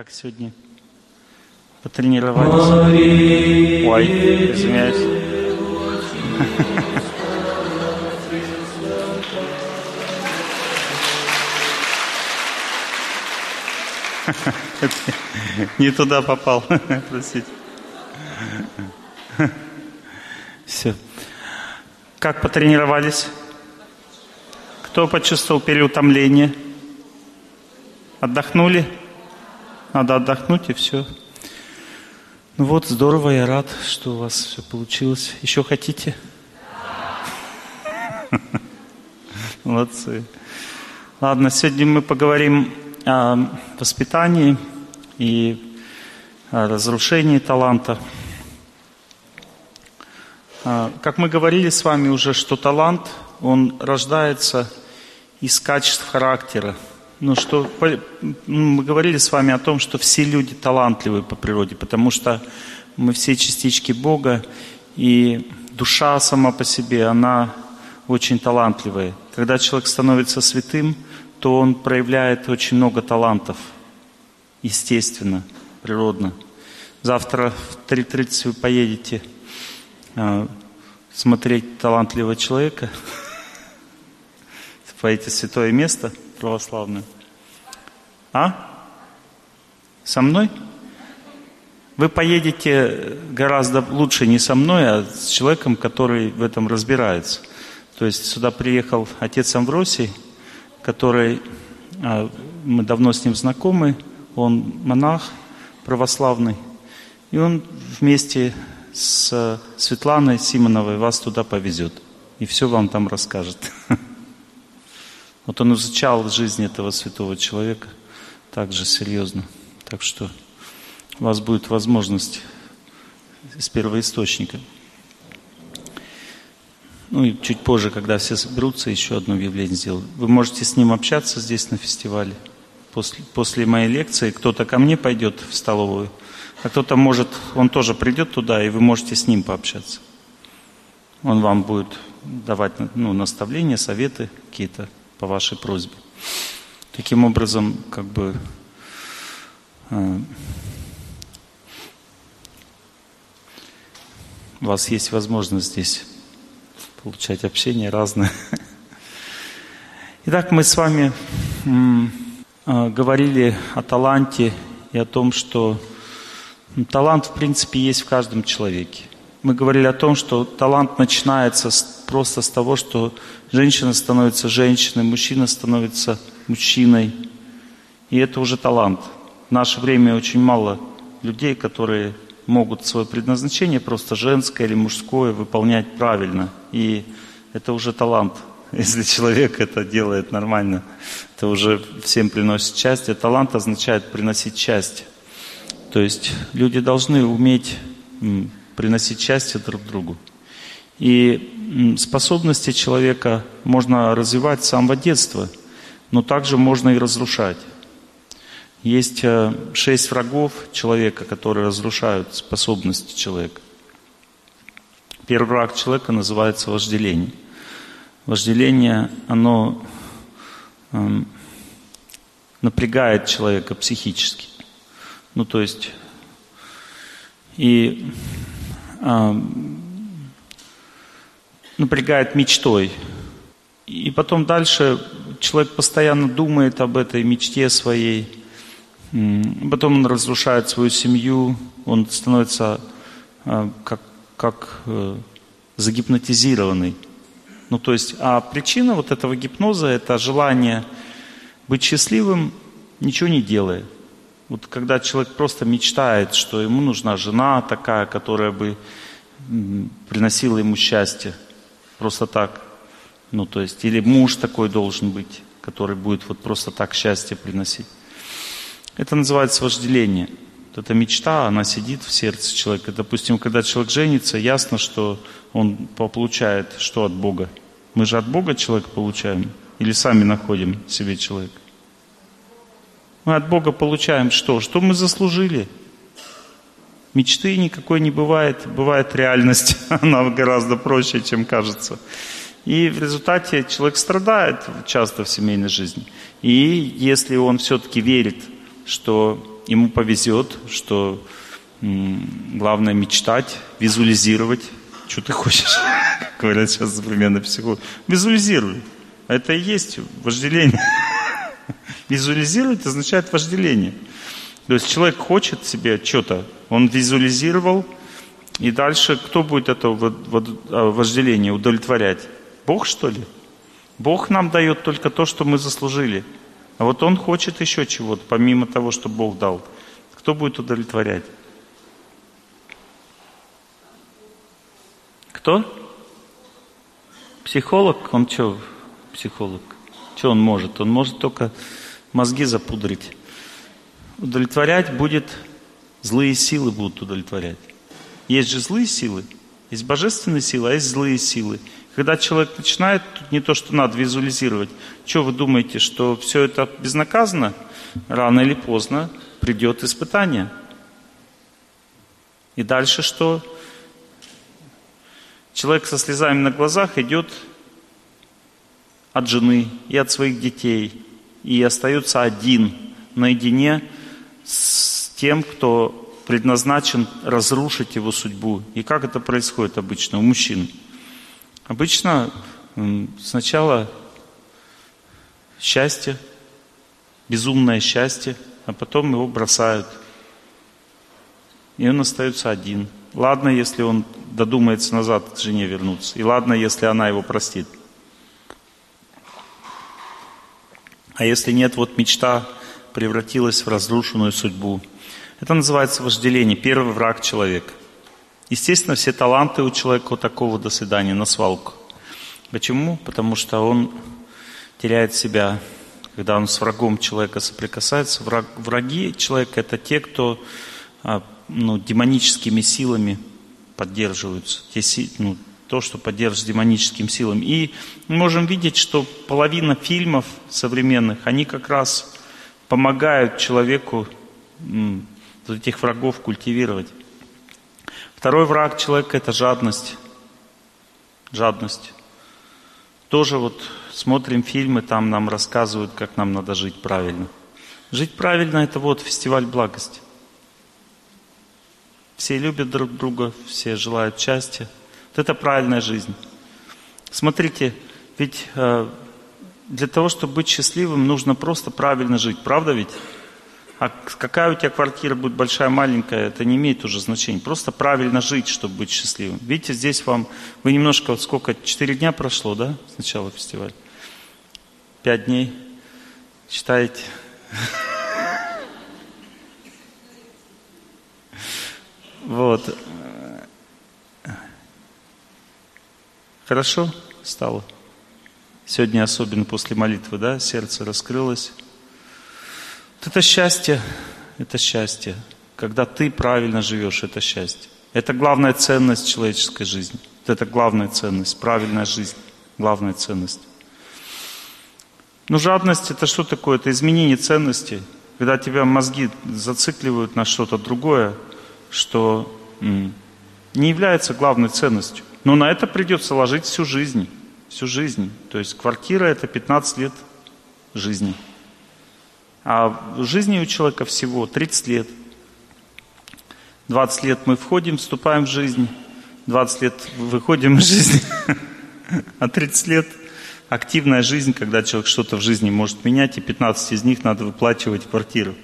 Как сегодня? Потренировались? Ой, извиняюсь. Не туда попал, простите. Все. Как потренировались? Кто почувствовал переутомление? Отдохнули? Надо отдохнуть и все. Ну вот, здорово, я рад, что у вас все получилось. Еще хотите? Молодцы. Ладно, сегодня мы поговорим о воспитании и о разрушении таланта. А, как мы говорили с вами уже, что талант, он рождается из качеств характера. Ну, что, мы говорили с вами о том, что все люди талантливые по природе, потому что мы все частички Бога, и душа сама по себе, она очень талантливая. Когда человек становится святым – то он проявляет очень много талантов, естественно, природно. Завтра в 3.30 вы поедете э, смотреть талантливого человека, поедете в святое место православное. А? Со мной? Вы поедете гораздо лучше не со мной, а с человеком, который в этом разбирается. То есть сюда приехал отец Амвросий, который, а, мы давно с ним знакомы, он монах православный, и он вместе с Светланой Симоновой вас туда повезет и все вам там расскажет. Вот он изучал жизнь этого святого человека также серьезно. Так что у вас будет возможность с первоисточника. Ну и чуть позже, когда все соберутся, еще одно объявление сделаю. Вы можете с ним общаться здесь на фестивале. После, после моей лекции кто-то ко мне пойдет в столовую, а кто-то может, он тоже придет туда, и вы можете с ним пообщаться. Он вам будет давать ну, наставления, советы какие-то по вашей просьбе. Таким образом, как бы э, у вас есть возможность здесь получать общение разное. Итак, мы с вами а, говорили о таланте и о том, что талант, в принципе, есть в каждом человеке. Мы говорили о том, что талант начинается просто с того, что женщина становится женщиной, мужчина становится мужчиной. И это уже талант. В наше время очень мало людей, которые могут свое предназначение, просто женское или мужское, выполнять правильно. И это уже талант. Если человек это делает нормально, это уже всем приносит счастье. Талант означает приносить счастье. То есть люди должны уметь приносить счастье друг другу. И способности человека можно развивать с самого детства, но также можно и разрушать. Есть э, шесть врагов человека, которые разрушают способности человека. Первый враг человека называется вожделение. Вожделение, оно эм, напрягает человека психически. Ну, то есть, и э, напрягает мечтой. И потом дальше человек постоянно думает об этой мечте своей, Потом он разрушает свою семью, он становится а, как, как э, загипнотизированный. Ну, то есть, а причина вот этого гипноза – это желание быть счастливым, ничего не делая. Вот когда человек просто мечтает, что ему нужна жена такая, которая бы приносила ему счастье, просто так. Ну, то есть, или муж такой должен быть, который будет вот просто так счастье приносить. Это называется вожделение. Вот эта мечта, она сидит в сердце человека. Допустим, когда человек женится, ясно, что он получает что от Бога. Мы же от Бога человека получаем или сами находим себе человека. Мы от Бога получаем что? Что мы заслужили? Мечты никакой не бывает, бывает реальность. Она гораздо проще, чем кажется. И в результате человек страдает часто в семейной жизни. И если он все-таки верит что ему повезет, что главное мечтать, визуализировать. Что ты хочешь? Говорят сейчас современные психологи. Визуализируй. Это и есть вожделение. Визуализировать означает вожделение. То есть человек хочет себе что-то, он визуализировал, и дальше кто будет это а, вожделение удовлетворять? Бог, что ли? Бог нам дает только то, что мы заслужили. А вот Он хочет еще чего-то, помимо того, что Бог дал. Кто будет удовлетворять? Кто? Психолог? Он что, психолог? Что он может? Он может только мозги запудрить. Удовлетворять будет, злые силы будут удовлетворять. Есть же злые силы, есть божественные силы, а есть злые силы. Когда человек начинает, тут не то, что надо визуализировать. Что вы думаете, что все это безнаказанно? Рано или поздно придет испытание. И дальше что? Человек со слезами на глазах идет от жены и от своих детей, и остается один, наедине с тем, кто предназначен разрушить его судьбу. И как это происходит обычно у мужчин? Обычно сначала счастье, безумное счастье, а потом его бросают. И он остается один. Ладно, если он додумается назад к жене вернуться. И ладно, если она его простит. А если нет, вот мечта превратилась в разрушенную судьбу. Это называется вожделение, первый враг человека. Естественно, все таланты у человека вот такого до свидания, на свалку. Почему? Потому что он теряет себя, когда он с врагом человека соприкасается. Враг, враги человека – это те, кто а, ну, демоническими силами поддерживаются. Те, ну, то, что поддерживается демоническим силам. И мы можем видеть, что половина фильмов современных, они как раз помогают человеку вот этих врагов культивировать. Второй враг человека – это жадность. Жадность. Тоже вот смотрим фильмы, там нам рассказывают, как нам надо жить правильно. Жить правильно – это вот фестиваль благости. Все любят друг друга, все желают счастья. Вот это правильная жизнь. Смотрите, ведь э, для того, чтобы быть счастливым, нужно просто правильно жить. Правда ведь? А какая у тебя квартира будет большая, маленькая, это не имеет уже значения. Просто правильно жить, чтобы быть счастливым. Видите, здесь вам, вы немножко, вот сколько, четыре дня прошло, да, с начала фестиваля? Пять дней. Читаете? Вот. Хорошо стало? Сегодня особенно после молитвы, да, сердце раскрылось. Это счастье, это счастье. Когда ты правильно живешь, это счастье. Это главная ценность человеческой жизни. Это главная ценность, правильная жизнь, главная ценность. Но жадность это что такое? Это изменение ценностей. Когда тебя мозги зацикливают на что-то другое, что не является главной ценностью. Но на это придется ложить всю жизнь. Всю жизнь. То есть квартира это 15 лет жизни. А жизни у человека всего 30 лет. 20 лет мы входим, вступаем в жизнь, 20 лет выходим из жизни, а 30 лет активная жизнь, когда человек что-то в жизни может менять, и 15 из них надо выплачивать квартиру.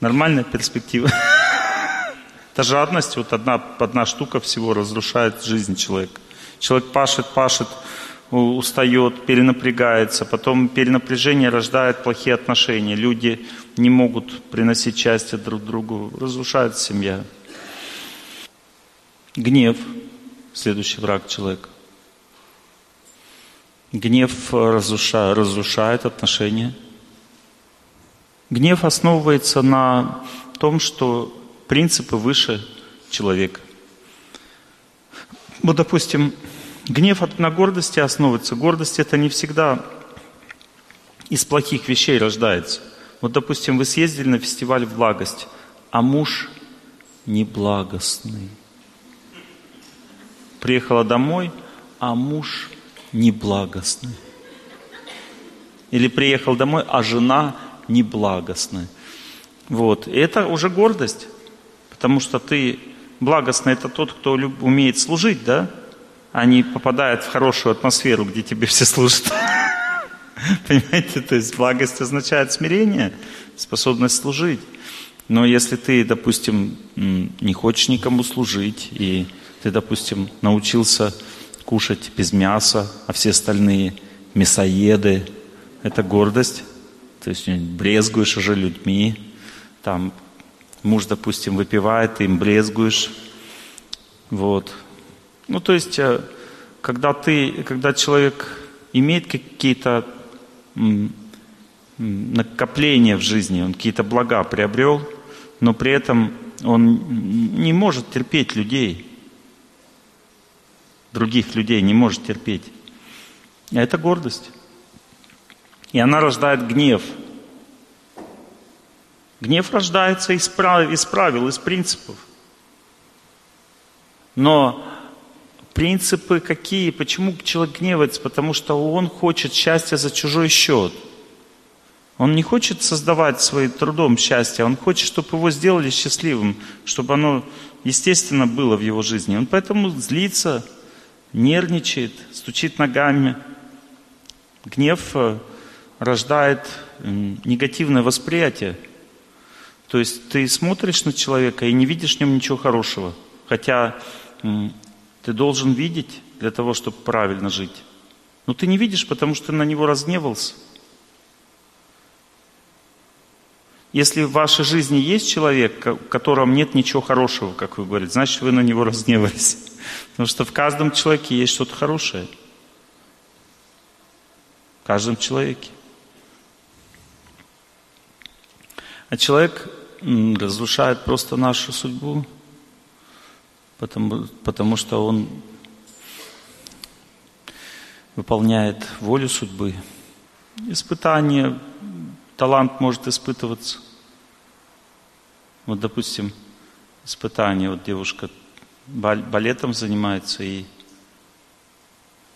Нормальная перспектива. Это жадность, вот одна, одна штука всего разрушает жизнь человека. Человек пашет, пашет, устает, перенапрягается, потом перенапряжение рождает плохие отношения. Люди не могут приносить счастье друг другу, разрушается семья. Гнев – следующий враг человека. Гнев разрушает, разрушает отношения. Гнев основывается на том, что принципы выше человека. Вот, допустим, Гнев на гордости основывается. Гордость это не всегда из плохих вещей рождается. Вот, допустим, вы съездили на фестиваль в благость, а муж неблагостный. Приехала домой, а муж неблагостный. Или приехал домой, а жена неблагостная. Вот. И это уже гордость. Потому что ты благостный это тот, кто умеет служить, да? А не попадает в хорошую атмосферу, где тебе все служат. Понимаете? То есть благость означает смирение, способность служить. Но если ты, допустим, не хочешь никому служить, и ты, допустим, научился кушать без мяса, а все остальные мясоеды, это гордость. То есть брезгуешь уже людьми, там муж, допустим, выпивает, ты им брезгуешь. Вот. Ну, то есть, э, когда ты, когда человек имеет какие-то накопления в жизни, он какие-то блага приобрел, но при этом он не может терпеть людей, других людей не может терпеть. Это гордость. И она рождает гнев. Гнев рождается из правил, из, правил, из принципов. Но принципы какие? Почему человек гневается? Потому что он хочет счастья за чужой счет. Он не хочет создавать своим трудом счастье, он хочет, чтобы его сделали счастливым, чтобы оно естественно было в его жизни. Он поэтому злится, нервничает, стучит ногами. Гнев э, рождает негативное восприятие. То есть ты смотришь на человека и не видишь в нем ничего хорошего. Хотя ты должен видеть для того, чтобы правильно жить. Но ты не видишь, потому что на него разгневался. Если в вашей жизни есть человек, в котором нет ничего хорошего, как вы говорите, значит, вы на него разгневались. Потому что в каждом человеке есть что-то хорошее. В каждом человеке. А человек разрушает просто нашу судьбу, потому, потому что он выполняет волю судьбы. Испытание талант может испытываться. Вот, допустим, испытание, вот девушка балетом занимается, и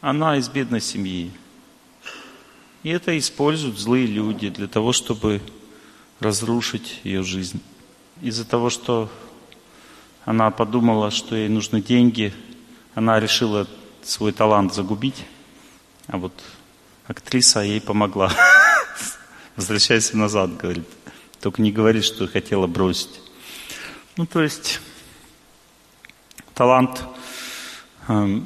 она из бедной семьи. И это используют злые люди для того, чтобы разрушить ее жизнь. Из-за того, что она подумала, что ей нужны деньги, она решила свой талант загубить, а вот актриса ей помогла. Возвращайся назад, говорит. Только не говори, что хотела бросить. Ну, то есть, талант э,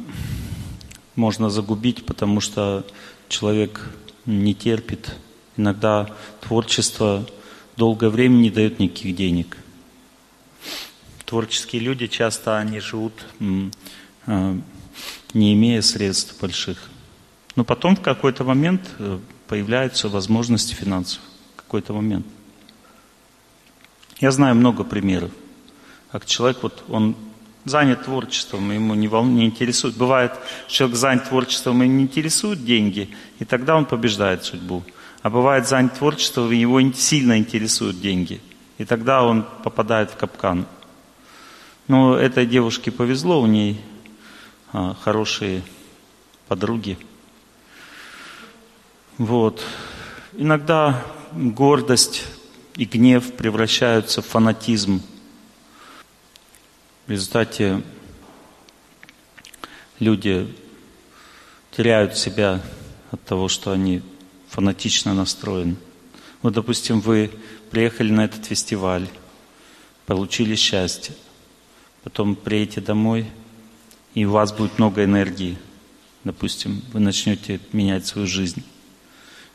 можно загубить, потому что человек не терпит. Иногда творчество долгое время не дает никаких денег. Творческие люди часто они живут, э, не имея средств больших. Но потом в какой-то момент э, появляются возможности финансов. какой-то момент. Я знаю много примеров, как человек, вот он занят творчеством, ему не, волн, не интересует. Бывает, человек занят творчеством и не интересует деньги, и тогда он побеждает судьбу. А бывает занят творчеством, и его сильно интересуют деньги. И тогда он попадает в капкан. Но этой девушке повезло, у ней а, хорошие подруги. Вот. Иногда гордость и гнев превращаются в фанатизм. В результате люди теряют себя от того, что они фанатично настроены. Вот, допустим, вы приехали на этот фестиваль, получили счастье, потом приедете домой, и у вас будет много энергии. Допустим, вы начнете менять свою жизнь.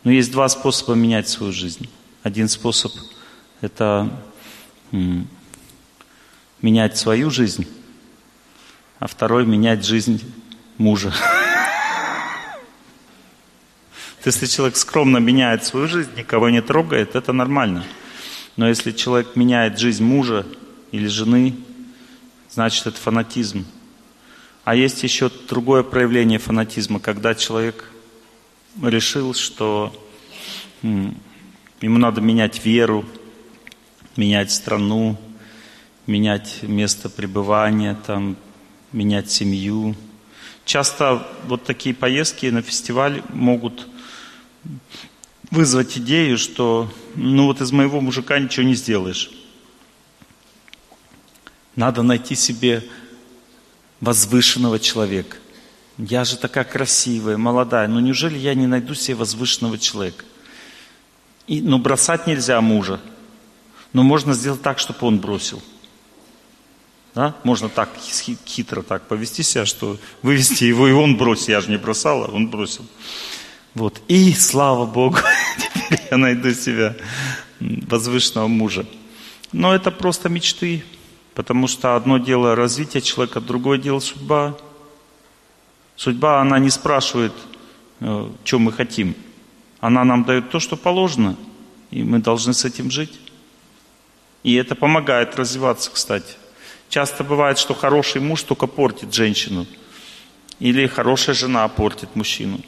Но есть два способа менять свою жизнь. Один способ – это менять свою жизнь, а второй – менять жизнь мужа. Если человек скромно меняет свою жизнь, никого не трогает, это нормально. Но если человек меняет жизнь мужа или жены, значит это фанатизм. А есть еще другое проявление фанатизма, когда человек решил, что ему надо менять веру, менять страну, менять место пребывания, там, менять семью. Часто вот такие поездки на фестиваль могут вызвать идею, что ну вот из моего мужика ничего не сделаешь. Надо найти себе возвышенного человека. Я же такая красивая, молодая. Ну неужели я не найду себе возвышенного человека? И, ну бросать нельзя мужа. Но можно сделать так, чтобы он бросил. Да? Можно так хитро так повести себя, что вывести его, и он бросил. Я же не бросала, он бросил. Вот. И слава Богу, теперь я найду себя возвышенного мужа. Но это просто мечты, потому что одно дело развитие человека, другое дело судьба. Судьба, она не спрашивает, э, что мы хотим. Она нам дает то, что положено, и мы должны с этим жить. И это помогает развиваться, кстати. Часто бывает, что хороший муж только портит женщину. Или хорошая жена портит мужчину.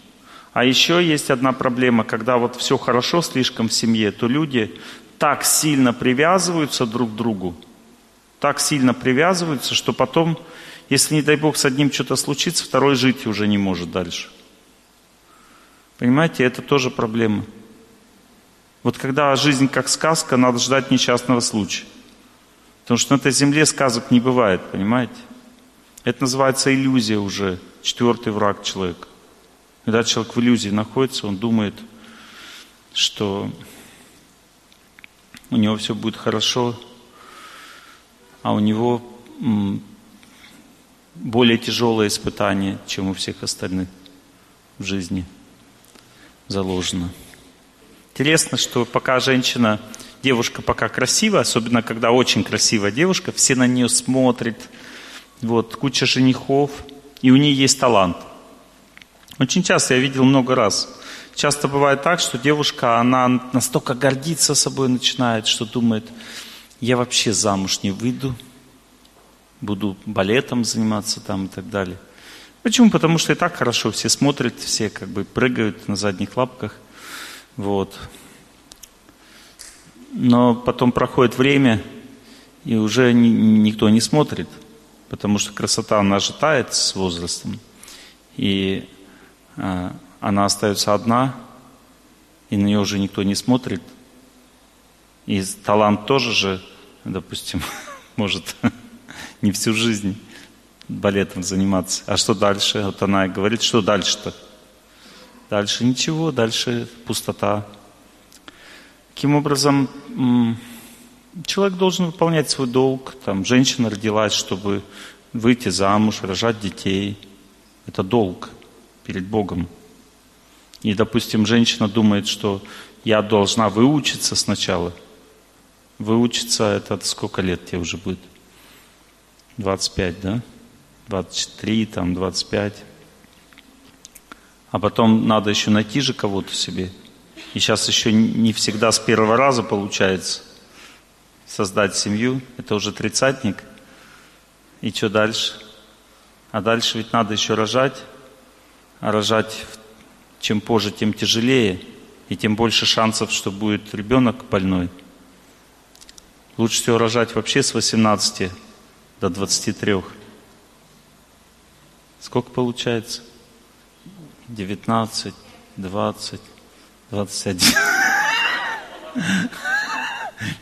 А еще есть одна проблема, когда вот все хорошо слишком в семье, то люди так сильно привязываются друг к другу, так сильно привязываются, что потом, если, не дай Бог, с одним что-то случится, второй жить уже не может дальше. Понимаете, это тоже проблема. Вот когда жизнь как сказка, надо ждать несчастного случая. Потому что на этой земле сказок не бывает, понимаете? Это называется иллюзия уже, четвертый враг человека. Когда человек в иллюзии находится, он думает, что у него все будет хорошо, а у него более тяжелое испытание, чем у всех остальных в жизни заложено. Интересно, что пока женщина, девушка пока красивая, особенно когда очень красивая девушка, все на нее смотрят, вот, куча женихов, и у нее есть талант. Очень часто я видел много раз. Часто бывает так, что девушка, она настолько гордится собой начинает, что думает, я вообще замуж не выйду, буду балетом заниматься там и так далее. Почему? Потому что и так хорошо все смотрят, все как бы прыгают на задних лапках. Вот. Но потом проходит время, и уже ни, никто не смотрит, потому что красота, она же тает с возрастом. И она остается одна, и на нее уже никто не смотрит. И талант тоже же, допустим, может не всю жизнь балетом заниматься. А что дальше? Вот она говорит, что дальше-то? Дальше ничего, дальше пустота. Таким образом, человек должен выполнять свой долг. Там, женщина родилась, чтобы выйти замуж, рожать детей. Это долг перед Богом. И, допустим, женщина думает, что я должна выучиться сначала. Выучиться, это сколько лет тебе уже будет? 25, да? 23, там, 25 а потом надо еще найти же кого-то себе. И сейчас еще не всегда с первого раза получается создать семью. Это уже тридцатник. И что дальше? А дальше ведь надо еще рожать. Рожать чем позже, тем тяжелее. И тем больше шансов, что будет ребенок больной. Лучше всего рожать вообще с 18 до 23. Сколько получается? 19, 20, 21.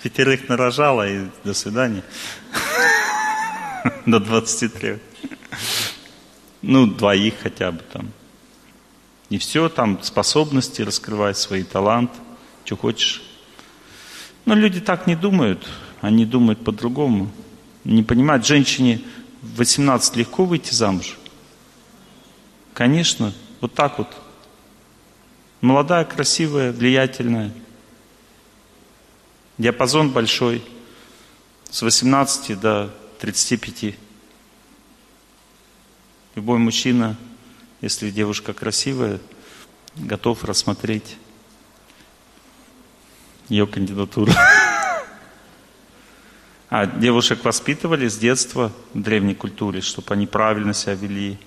Пятерых нарожала и до свидания. До 23. Ну, двоих хотя бы там. И все, там способности раскрывать, свои таланты, что хочешь. Но люди так не думают, они думают по-другому. Не понимают, женщине в 18 легко выйти замуж. Конечно, вот так вот. Молодая, красивая, влиятельная. Диапазон большой. С 18 до 35. Любой мужчина, если девушка красивая, готов рассмотреть ее кандидатуру. А девушек воспитывали с детства в древней культуре, чтобы они правильно себя вели,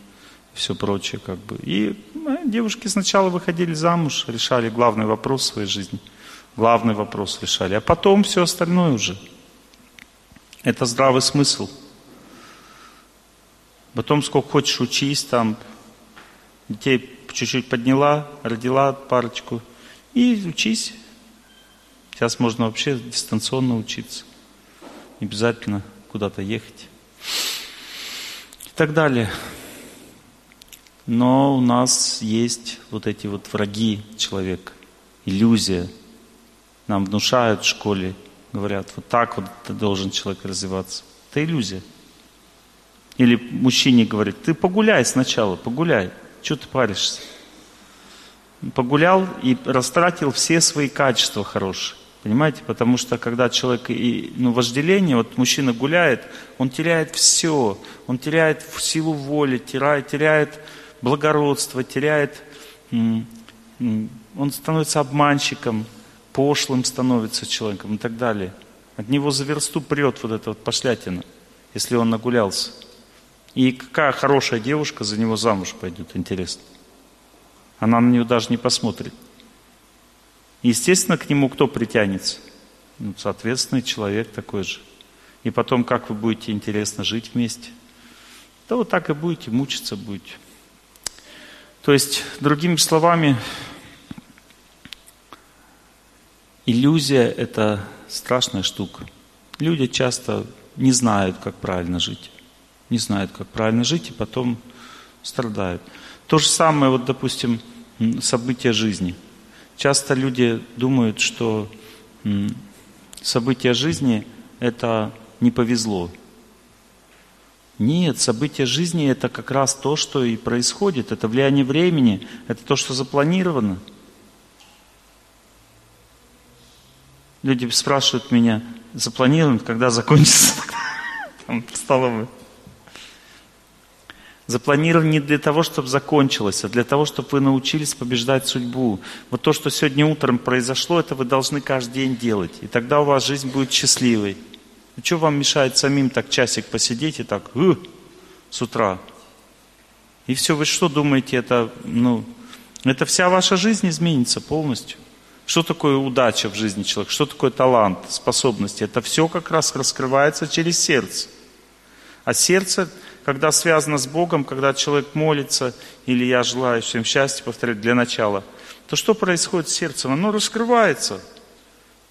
все прочее как бы. И ну, девушки сначала выходили замуж, решали главный вопрос своей жизни. Главный вопрос решали, а потом все остальное уже. Это здравый смысл. Потом сколько хочешь учись, там, детей чуть-чуть подняла, родила парочку, И учись. Сейчас можно вообще дистанционно учиться. Не обязательно куда-то ехать. И так далее. Но у нас есть вот эти вот враги человека, иллюзия. Нам внушают в школе, говорят, вот так вот должен человек развиваться. Это иллюзия. Или мужчине говорит, ты погуляй сначала, погуляй. Чего ты паришься? Погулял и растратил все свои качества хорошие. Понимаете? Потому что когда человек, и, ну, вожделение, вот мужчина гуляет, он теряет все. Он теряет силу воли, теряет, теряет благородство, теряет, он становится обманщиком, пошлым становится человеком и так далее. От него за версту прет вот эта вот пошлятина, если он нагулялся. И какая хорошая девушка за него замуж пойдет, интересно. Она на него даже не посмотрит. Естественно, к нему кто притянется? Ну, соответственный человек такой же. И потом, как вы будете интересно жить вместе? Да вот так и будете, мучиться будете. То есть, другими словами, иллюзия – это страшная штука. Люди часто не знают, как правильно жить. Не знают, как правильно жить, и потом страдают. То же самое, вот, допустим, события жизни. Часто люди думают, что события жизни – это не повезло. Нет, события жизни – это как раз то, что и происходит. Это влияние времени, это то, что запланировано. Люди спрашивают меня, запланировано, когда закончится там, столовая. Запланировано не для того, чтобы закончилось, а для того, чтобы вы научились побеждать судьбу. Вот то, что сегодня утром произошло, это вы должны каждый день делать. И тогда у вас жизнь будет счастливой. Ну, что вам мешает самим так часик посидеть и так э, с утра? И все, вы что думаете, это, ну, это вся ваша жизнь изменится полностью. Что такое удача в жизни человека? Что такое талант, способности? Это все как раз раскрывается через сердце. А сердце, когда связано с Богом, когда человек молится, или я желаю всем счастья, повторять для начала, то что происходит с сердцем? Оно раскрывается.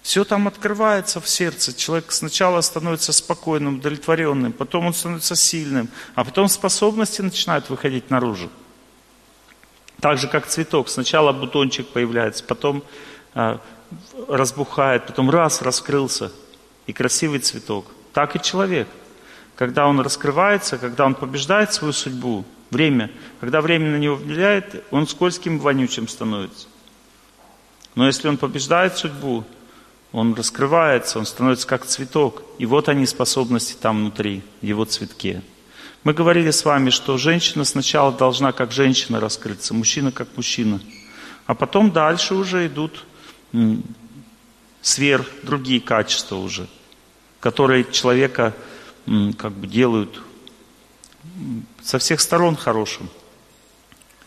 Все там открывается в сердце. Человек сначала становится спокойным, удовлетворенным, потом он становится сильным, а потом способности начинают выходить наружу. Так же, как цветок. Сначала бутончик появляется, потом э, разбухает, потом раз, раскрылся, и красивый цветок. Так и человек. Когда он раскрывается, когда он побеждает свою судьбу, время, когда время на него влияет, он скользким, вонючим становится. Но если он побеждает судьбу, он раскрывается, он становится как цветок. И вот они способности там внутри, в его цветке. Мы говорили с вами, что женщина сначала должна как женщина раскрыться, мужчина как мужчина. А потом дальше уже идут сверх другие качества уже, которые человека как бы делают со всех сторон хорошим.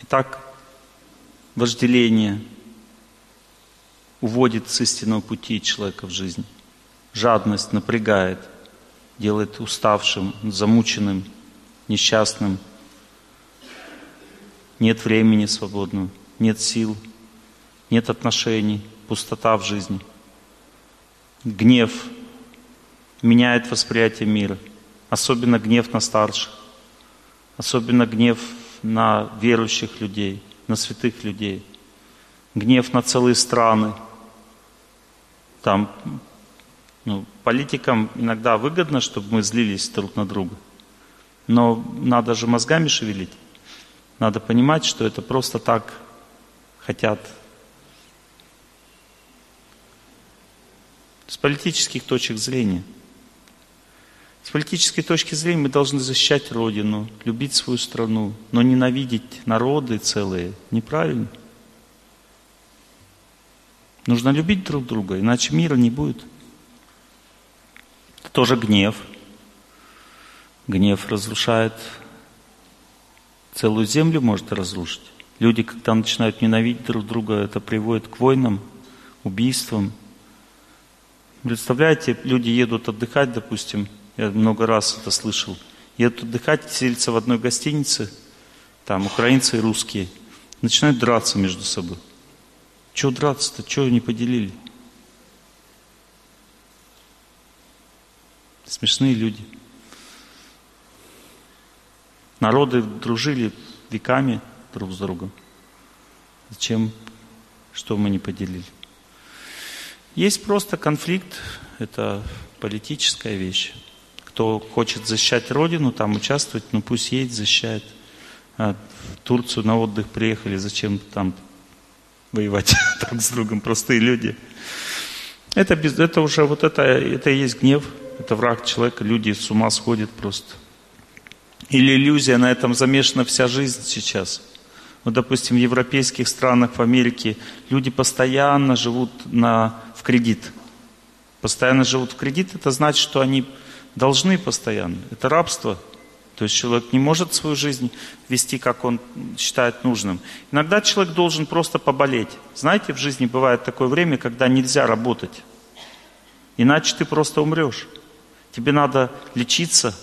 Итак, вожделение – уводит с истинного пути человека в жизнь. Жадность напрягает, делает уставшим, замученным, несчастным. Нет времени свободного, нет сил, нет отношений, пустота в жизни. Гнев меняет восприятие мира, особенно гнев на старших, особенно гнев на верующих людей, на святых людей, гнев на целые страны – там ну, политикам иногда выгодно, чтобы мы злились друг на друга. Но надо же мозгами шевелить. Надо понимать, что это просто так хотят. С политических точек зрения. С политической точки зрения мы должны защищать Родину, любить свою страну, но ненавидеть народы целые неправильно. Нужно любить друг друга, иначе мира не будет. Это тоже гнев. Гнев разрушает целую землю, может разрушить. Люди, когда начинают ненавидеть друг друга, это приводит к войнам, убийствам. Представляете, люди едут отдыхать, допустим, я много раз это слышал, едут отдыхать, селятся в одной гостинице, там украинцы и русские, начинают драться между собой. Чего драться-то? Чего не поделили? Смешные люди. Народы дружили веками друг с другом. Зачем, что мы не поделили? Есть просто конфликт, это политическая вещь. Кто хочет защищать Родину, там участвовать, ну пусть едет, защищает. А в Турцию на отдых приехали, зачем там воевать друг с другом, простые люди. Это, без, это уже вот это, это и есть гнев, это враг человека, люди с ума сходят просто. Или иллюзия, на этом замешана вся жизнь сейчас. Вот, допустим, в европейских странах, в Америке люди постоянно живут на, в кредит. Постоянно живут в кредит, это значит, что они должны постоянно. Это рабство. То есть человек не может свою жизнь вести, как он считает нужным. Иногда человек должен просто поболеть. Знаете, в жизни бывает такое время, когда нельзя работать. Иначе ты просто умрешь. Тебе надо лечиться.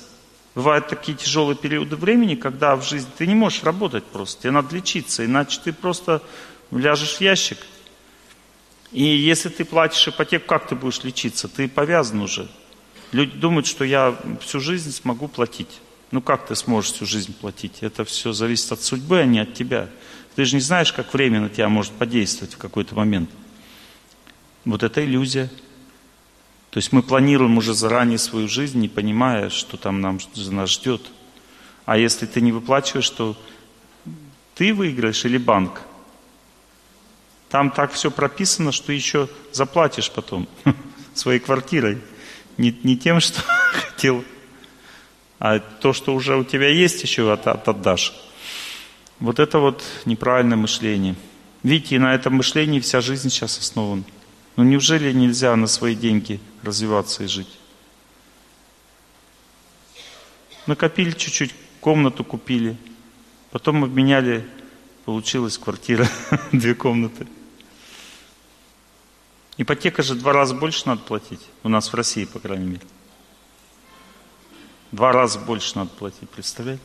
Бывают такие тяжелые периоды времени, когда в жизни ты не можешь работать просто. Тебе надо лечиться, иначе ты просто ляжешь в ящик. И если ты платишь ипотеку, как ты будешь лечиться? Ты повязан уже. Люди думают, что я всю жизнь смогу платить. Ну как ты сможешь всю жизнь платить? Это все зависит от судьбы, а не от тебя. Ты же не знаешь, как время на тебя может подействовать в какой-то момент. Вот это иллюзия. То есть мы планируем уже заранее свою жизнь, не понимая, что там нам, нас ждет. А если ты не выплачиваешь, то ты выиграешь или банк. Там так все прописано, что еще заплатишь потом своей квартирой. Не, не тем, что хотел а то, что уже у тебя есть, еще от, от, отдашь. Вот это вот неправильное мышление. Видите, на этом мышлении вся жизнь сейчас основана. Ну неужели нельзя на свои деньги развиваться и жить? Накопили чуть-чуть, комнату купили, потом обменяли, получилась квартира, две комнаты. Ипотека же два раза больше надо платить, у нас в России, по крайней мере. Два раза больше надо платить, представляете?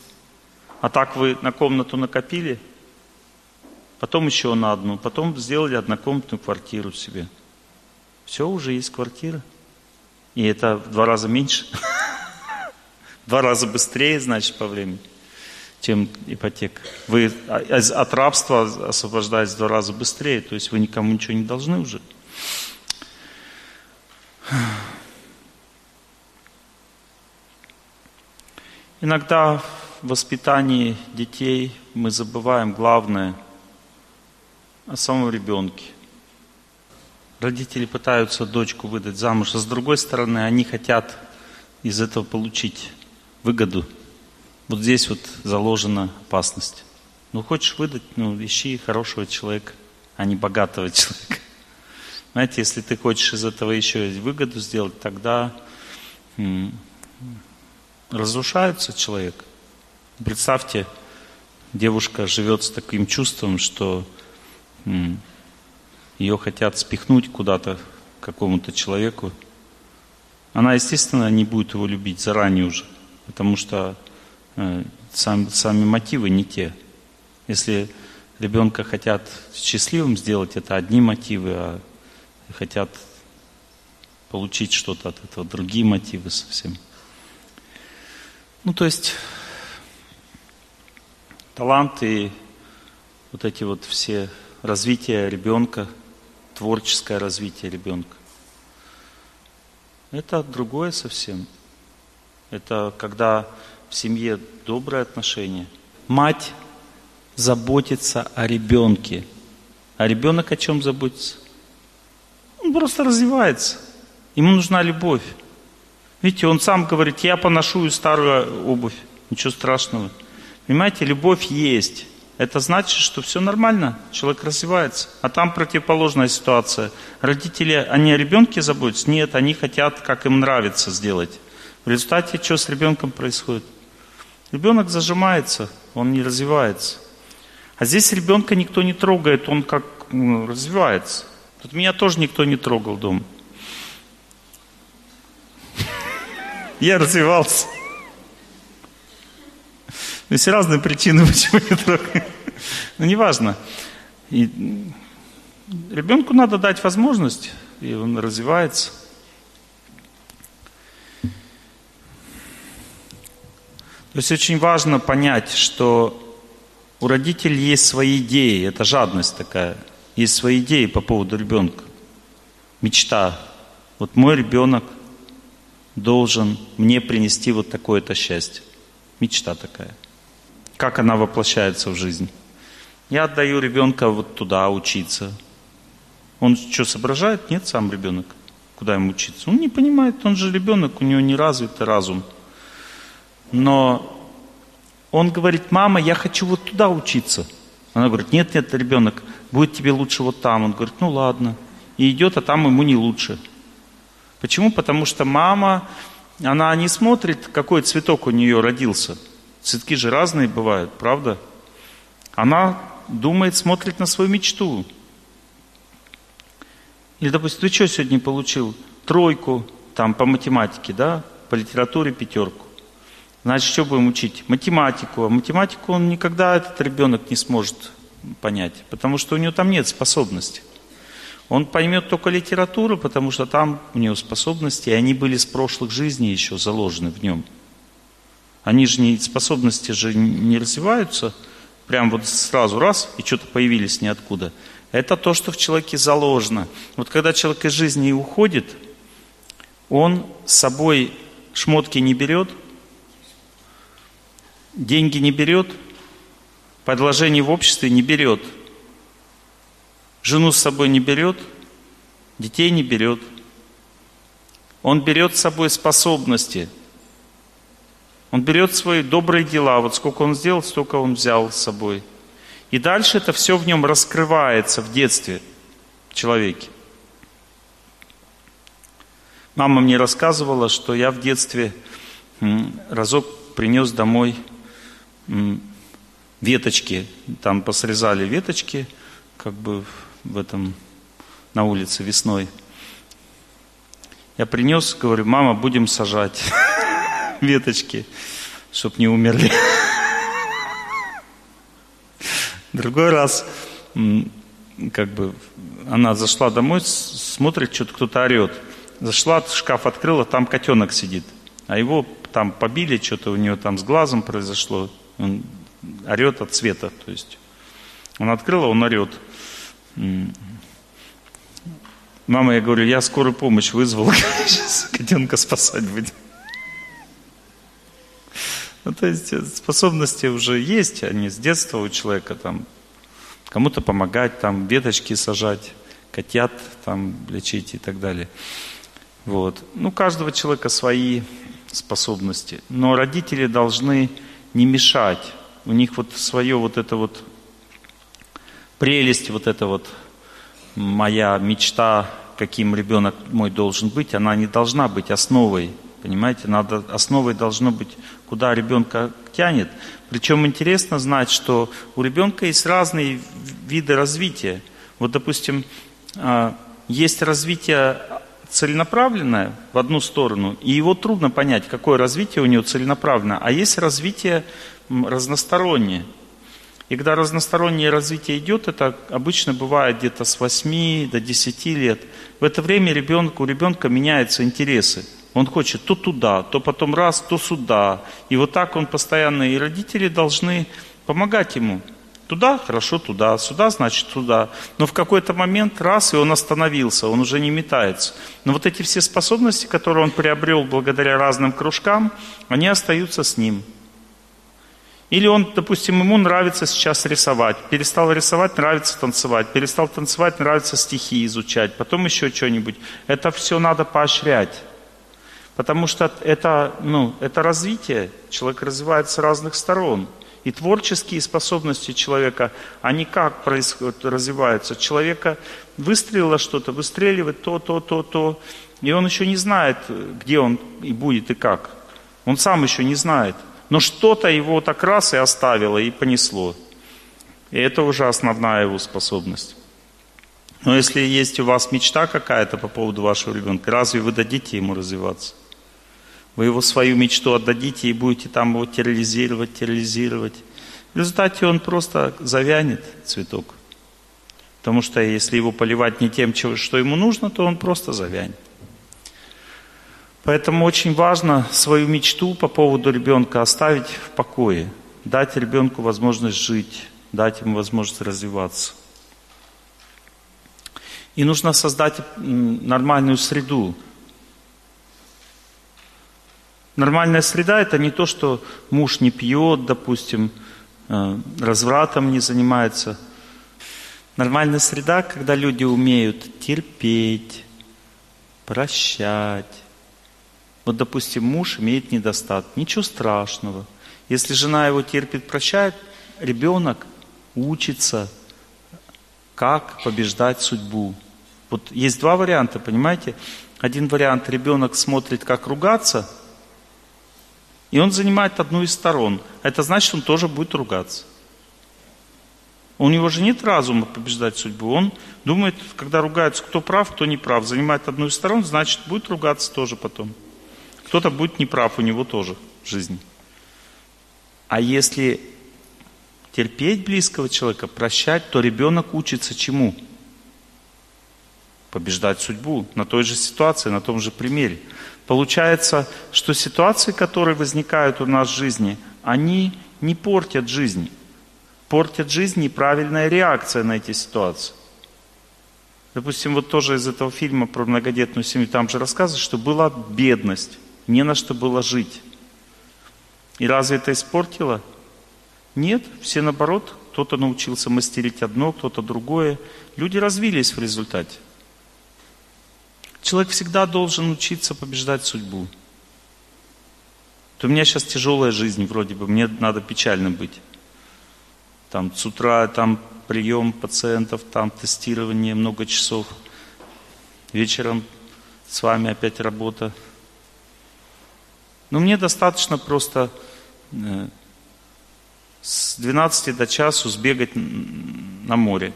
А так вы на комнату накопили, потом еще на одну, потом сделали однокомнатную квартиру себе. Все, уже есть квартира. И это в два раза меньше. Два раза быстрее, значит, по времени, чем ипотека. Вы от рабства освобождаетесь в два раза быстрее, то есть вы никому ничего не должны уже. Иногда в воспитании детей мы забываем главное о самом ребенке. Родители пытаются дочку выдать замуж, а с другой стороны они хотят из этого получить выгоду. Вот здесь вот заложена опасность. Ну, хочешь выдать, ну, ищи хорошего человека, а не богатого человека. Знаете, если ты хочешь из этого еще выгоду сделать, тогда разрушается человек. Представьте, девушка живет с таким чувством, что ее хотят спихнуть куда-то какому-то человеку. Она, естественно, не будет его любить заранее уже, потому что э, сам, сами мотивы не те. Если ребенка хотят счастливым сделать, это одни мотивы, а хотят получить что-то от этого, другие мотивы совсем. Ну, то есть таланты, вот эти вот все развитие ребенка, творческое развитие ребенка. Это другое совсем. Это когда в семье добрые отношения. Мать заботится о ребенке. А ребенок о чем заботится? Он просто развивается. Ему нужна любовь. Видите, он сам говорит, я поношу старую обувь. Ничего страшного. Понимаете, любовь есть. Это значит, что все нормально, человек развивается. А там противоположная ситуация. Родители, они о ребенке заботятся? Нет, они хотят, как им нравится сделать. В результате что с ребенком происходит? Ребенок зажимается, он не развивается. А здесь ребенка никто не трогает, он как ну, развивается. Тут меня тоже никто не трогал дома. Я развивался. Есть разные причины, почему не трогаю. Но неважно. И ребенку надо дать возможность, и он развивается. То есть очень важно понять, что у родителей есть свои идеи, это жадность такая, есть свои идеи по поводу ребенка, мечта. Вот мой ребенок должен мне принести вот такое-то счастье. Мечта такая. Как она воплощается в жизнь? Я отдаю ребенка вот туда учиться. Он что, соображает? Нет, сам ребенок. Куда ему учиться? Он не понимает, он же ребенок, у него не развитый разум. Но он говорит, мама, я хочу вот туда учиться. Она говорит, нет, нет, ребенок, будет тебе лучше вот там. Он говорит, ну ладно. И идет, а там ему не лучше. Почему? Потому что мама, она не смотрит, какой цветок у нее родился. Цветки же разные бывают, правда? Она думает, смотрит на свою мечту. Или, допустим, ты что сегодня получил? Тройку, там, по математике, да? По литературе пятерку. Значит, что будем учить? Математику. А математику он никогда, этот ребенок, не сможет понять, потому что у него там нет способности. Он поймет только литературу, потому что там у него способности, и они были с прошлых жизней еще заложены в нем. Они же не, способности же не развиваются прям вот сразу раз, и что-то появились ниоткуда. Это то, что в человеке заложено. Вот когда человек из жизни уходит, он с собой шмотки не берет, деньги не берет, предложение в обществе не берет – Жену с собой не берет, детей не берет. Он берет с собой способности. Он берет свои добрые дела. Вот сколько он сделал, столько он взял с собой. И дальше это все в нем раскрывается в детстве, в человеке. Мама мне рассказывала, что я в детстве разок принес домой веточки. Там посрезали веточки, как бы в этом, на улице весной. Я принес, говорю, мама, будем сажать веточки, чтоб не умерли. Другой раз, как бы, она зашла домой, смотрит, что-то кто-то орет. Зашла, шкаф открыла, там котенок сидит. А его там побили, что-то у нее там с глазом произошло. Он орет от цвета, то есть. Он открыла, он орет. Мама, я говорю, я скорую помощь вызвал, сейчас котенка спасать будем. Ну, то есть э, способности уже есть, они с детства у человека там кому-то помогать, там веточки сажать, котят там лечить и так далее. Вот. Ну, каждого человека свои способности. Но родители должны не мешать. У них вот свое вот это вот прелесть, вот эта вот моя мечта, каким ребенок мой должен быть, она не должна быть основой. Понимаете, надо, основой должно быть, куда ребенка тянет. Причем интересно знать, что у ребенка есть разные виды развития. Вот, допустим, а, есть развитие целенаправленное в одну сторону, и его трудно понять, какое развитие у него целенаправленное, а есть развитие разностороннее. И когда разностороннее развитие идет, это обычно бывает где-то с 8 до 10 лет. В это время ребенку, у ребенка меняются интересы. Он хочет то туда, то потом раз, то сюда. И вот так он постоянно, и родители должны помогать ему. Туда, хорошо, туда, сюда, значит, туда. Но в какой-то момент раз, и он остановился, он уже не метается. Но вот эти все способности, которые он приобрел благодаря разным кружкам, они остаются с ним. Или он, допустим, ему нравится сейчас рисовать, перестал рисовать, нравится танцевать, перестал танцевать, нравится стихи изучать, потом еще что-нибудь. Это все надо поощрять. Потому что это, ну, это развитие. Человек развивается с разных сторон. И творческие способности человека, они как происходят, развиваются? Человека выстрелило что-то, выстреливает то, то, то, то. И он еще не знает, где он и будет, и как. Он сам еще не знает но что-то его так раз и оставило, и понесло. И это уже основная его способность. Но если есть у вас мечта какая-то по поводу вашего ребенка, разве вы дадите ему развиваться? Вы его свою мечту отдадите и будете там его терроризировать, терроризировать. В результате он просто завянет, цветок. Потому что если его поливать не тем, что ему нужно, то он просто завянет. Поэтому очень важно свою мечту по поводу ребенка оставить в покое, дать ребенку возможность жить, дать ему возможность развиваться. И нужно создать нормальную среду. Нормальная среда – это не то, что муж не пьет, допустим, э, развратом не занимается. Нормальная среда, когда люди умеют терпеть, прощать, вот, допустим, муж имеет недостаток, ничего страшного. Если жена его терпит, прощает, ребенок учится, как побеждать судьбу. Вот есть два варианта, понимаете? Один вариант, ребенок смотрит, как ругаться, и он занимает одну из сторон. Это значит, он тоже будет ругаться. У него же нет разума побеждать судьбу. Он думает, когда ругаются, кто прав, кто не прав. Занимает одну из сторон, значит, будет ругаться тоже потом. Кто-то будет неправ, у него тоже жизнь. А если терпеть близкого человека, прощать, то ребенок учится чему? Побеждать судьбу на той же ситуации, на том же примере. Получается, что ситуации, которые возникают у нас в жизни, они не портят жизнь. Портят жизнь неправильная реакция на эти ситуации. Допустим, вот тоже из этого фильма про многодетную семью, там же рассказывают, что была бедность не на что было жить. И разве это испортило? Нет, все наоборот, кто-то научился мастерить одно, кто-то другое. Люди развились в результате. Человек всегда должен учиться побеждать судьбу. То у меня сейчас тяжелая жизнь вроде бы, мне надо печально быть. Там с утра там прием пациентов, там тестирование много часов. Вечером с вами опять работа. Но мне достаточно просто э, с 12 до часу сбегать на море.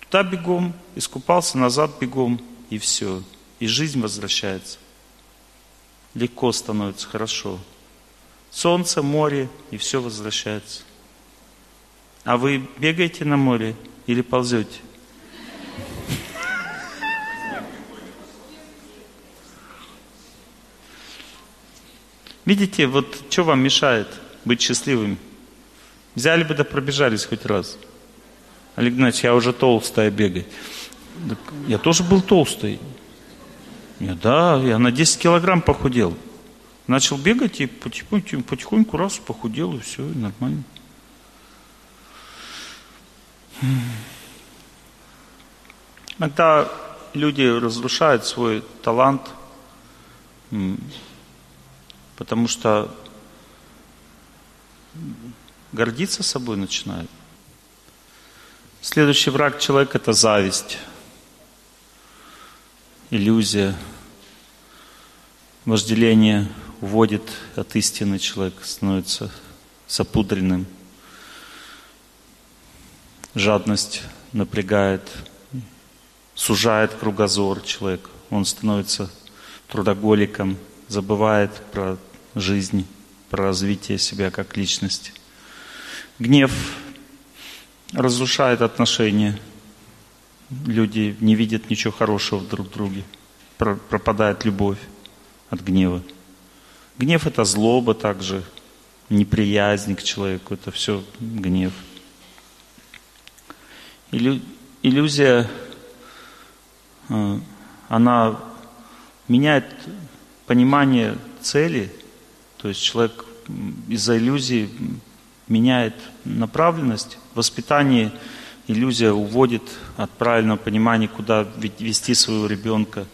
Туда бегом, искупался, назад бегом, и все. И жизнь возвращается. Легко становится, хорошо. Солнце, море, и все возвращается. А вы бегаете на море или ползете? Видите, вот что вам мешает быть счастливыми? Взяли бы да пробежались хоть раз. Олег Геннадьевич, я уже толстая бегать. Я тоже был толстый. Я, да, я на 10 килограмм похудел. Начал бегать и потихоньку, потихоньку раз похудел, и все, и нормально. Иногда люди разрушают свой талант, Потому что гордиться собой начинает. Следующий враг человека – это зависть, иллюзия, вожделение уводит от истины человек, становится запудренным. Жадность напрягает, сужает кругозор человека. Он становится трудоголиком, забывает про жизнь, про развитие себя как личности. Гнев разрушает отношения. Люди не видят ничего хорошего в друг друге. Пропадает любовь от гнева. Гнев это злоба также, неприязнь к человеку, это все гнев. Иллюзия, э, она меняет понимание цели – то есть человек из-за иллюзии меняет направленность. Воспитание иллюзия уводит от правильного понимания, куда вести своего ребенка.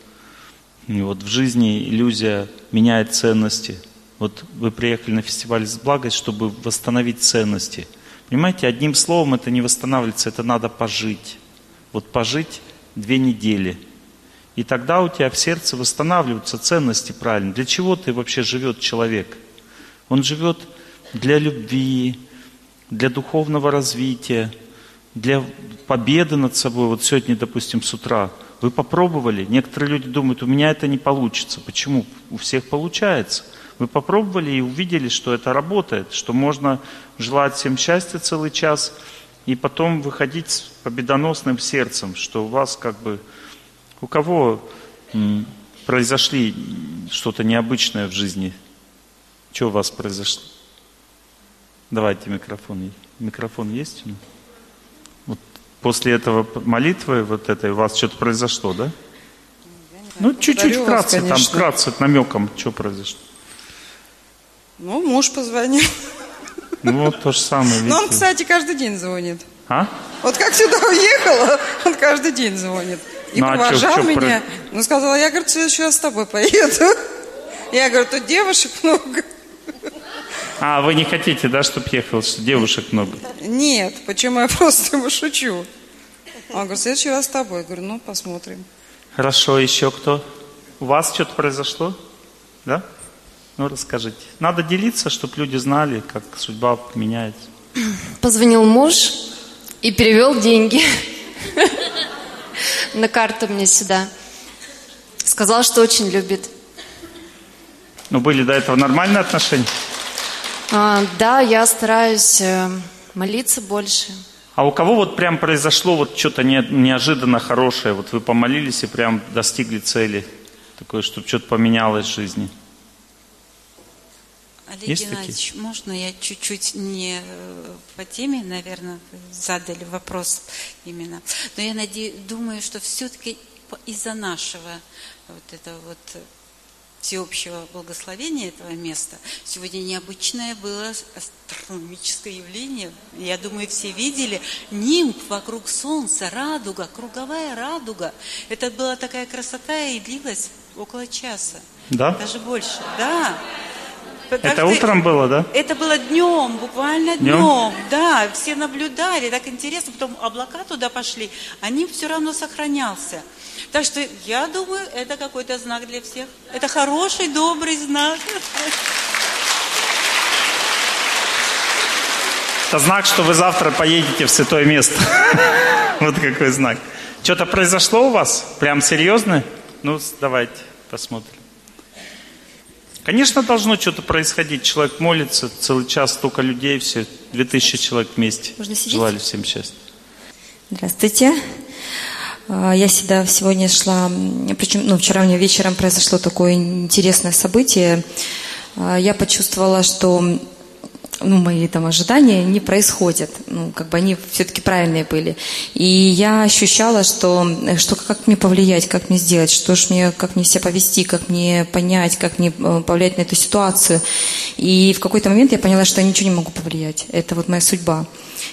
И вот в жизни иллюзия меняет ценности. Вот вы приехали на фестиваль с благость, чтобы восстановить ценности. Понимаете, одним словом это не восстанавливается, это надо пожить. Вот пожить две недели. И тогда у тебя в сердце восстанавливаются ценности правильно. Для чего ты вообще живет человек? Он живет для любви, для духовного развития, для победы над собой. Вот сегодня, допустим, с утра вы попробовали. Некоторые люди думают, у меня это не получится. Почему? У всех получается. Вы попробовали и увидели, что это работает, что можно желать всем счастья целый час, и потом выходить с победоносным сердцем, что у вас как бы, у кого произошли что-то необычное в жизни, что у вас произошло? Давайте микрофон. Микрофон есть? Вот после этого молитвы вот этой у вас что-то произошло, да? Ну, чуть-чуть вкратце, вас, там, вкратце, намеком, что произошло. Ну, муж позвонил. Ну, вот то же самое. Но он, кстати, каждый день звонит. А? Вот как сюда уехала, он каждый день звонит. И ну, провожал а чё, чё меня. Про... Ну, сказала, я, говорю, в следующий раз с тобой поеду. Я говорю, тут девушек много. А, вы не хотите, да, чтобы ехал, что девушек много? Нет, почему я просто ему шучу. Он говорит, в следующий раз с тобой. Я говорю, ну, посмотрим. Хорошо, еще кто? У вас что-то произошло? Да? Ну, расскажите. Надо делиться, чтобы люди знали, как судьба меняется. Позвонил муж и перевел деньги на карту мне сюда. Сказал, что очень любит. Ну, были до этого нормальные отношения? А, да, я стараюсь э, молиться больше. А у кого вот прям произошло вот что-то не, неожиданно хорошее? Вот вы помолились и прям достигли цели? Такое, чтобы что-то поменялось в жизни? Олег Есть Геннадьевич, такие? можно я чуть-чуть не э, по теме, наверное, задали вопрос именно. Но я наде... думаю, что все-таки из-за нашего вот этого вот всеобщего благословения этого места. Сегодня необычное было астрономическое явление. Я думаю, все видели нимб вокруг Солнца, радуга, круговая радуга. Это была такая красота и длилась около часа. Да? Даже больше. Да. Это утром было, да? Это было днем, буквально днем. днем. Да, все наблюдали, так интересно. Потом облака туда пошли, они все равно сохранялся. Так что я думаю, это какой-то знак для всех. Это хороший, добрый знак. Это знак, что вы завтра поедете в святое место. Вот какой знак. Что-то произошло у вас? Прям серьезно? Ну, давайте посмотрим. Конечно, должно что-то происходить. Человек молится, целый час столько людей, все, 2000 человек вместе. Можно сидеть? Желали всем счастья. Здравствуйте. А, я всегда сегодня шла, причем ну, вчера меня вечером произошло такое интересное событие. А, я почувствовала, что ну, мои там ожидания не происходят. Ну, как бы они все-таки правильные были. И я ощущала, что, что как мне повлиять, как мне сделать, что ж мне, как мне себя повести, как мне понять, как мне э, повлиять на эту ситуацию. И в какой-то момент я поняла, что я ничего не могу повлиять. Это вот моя судьба.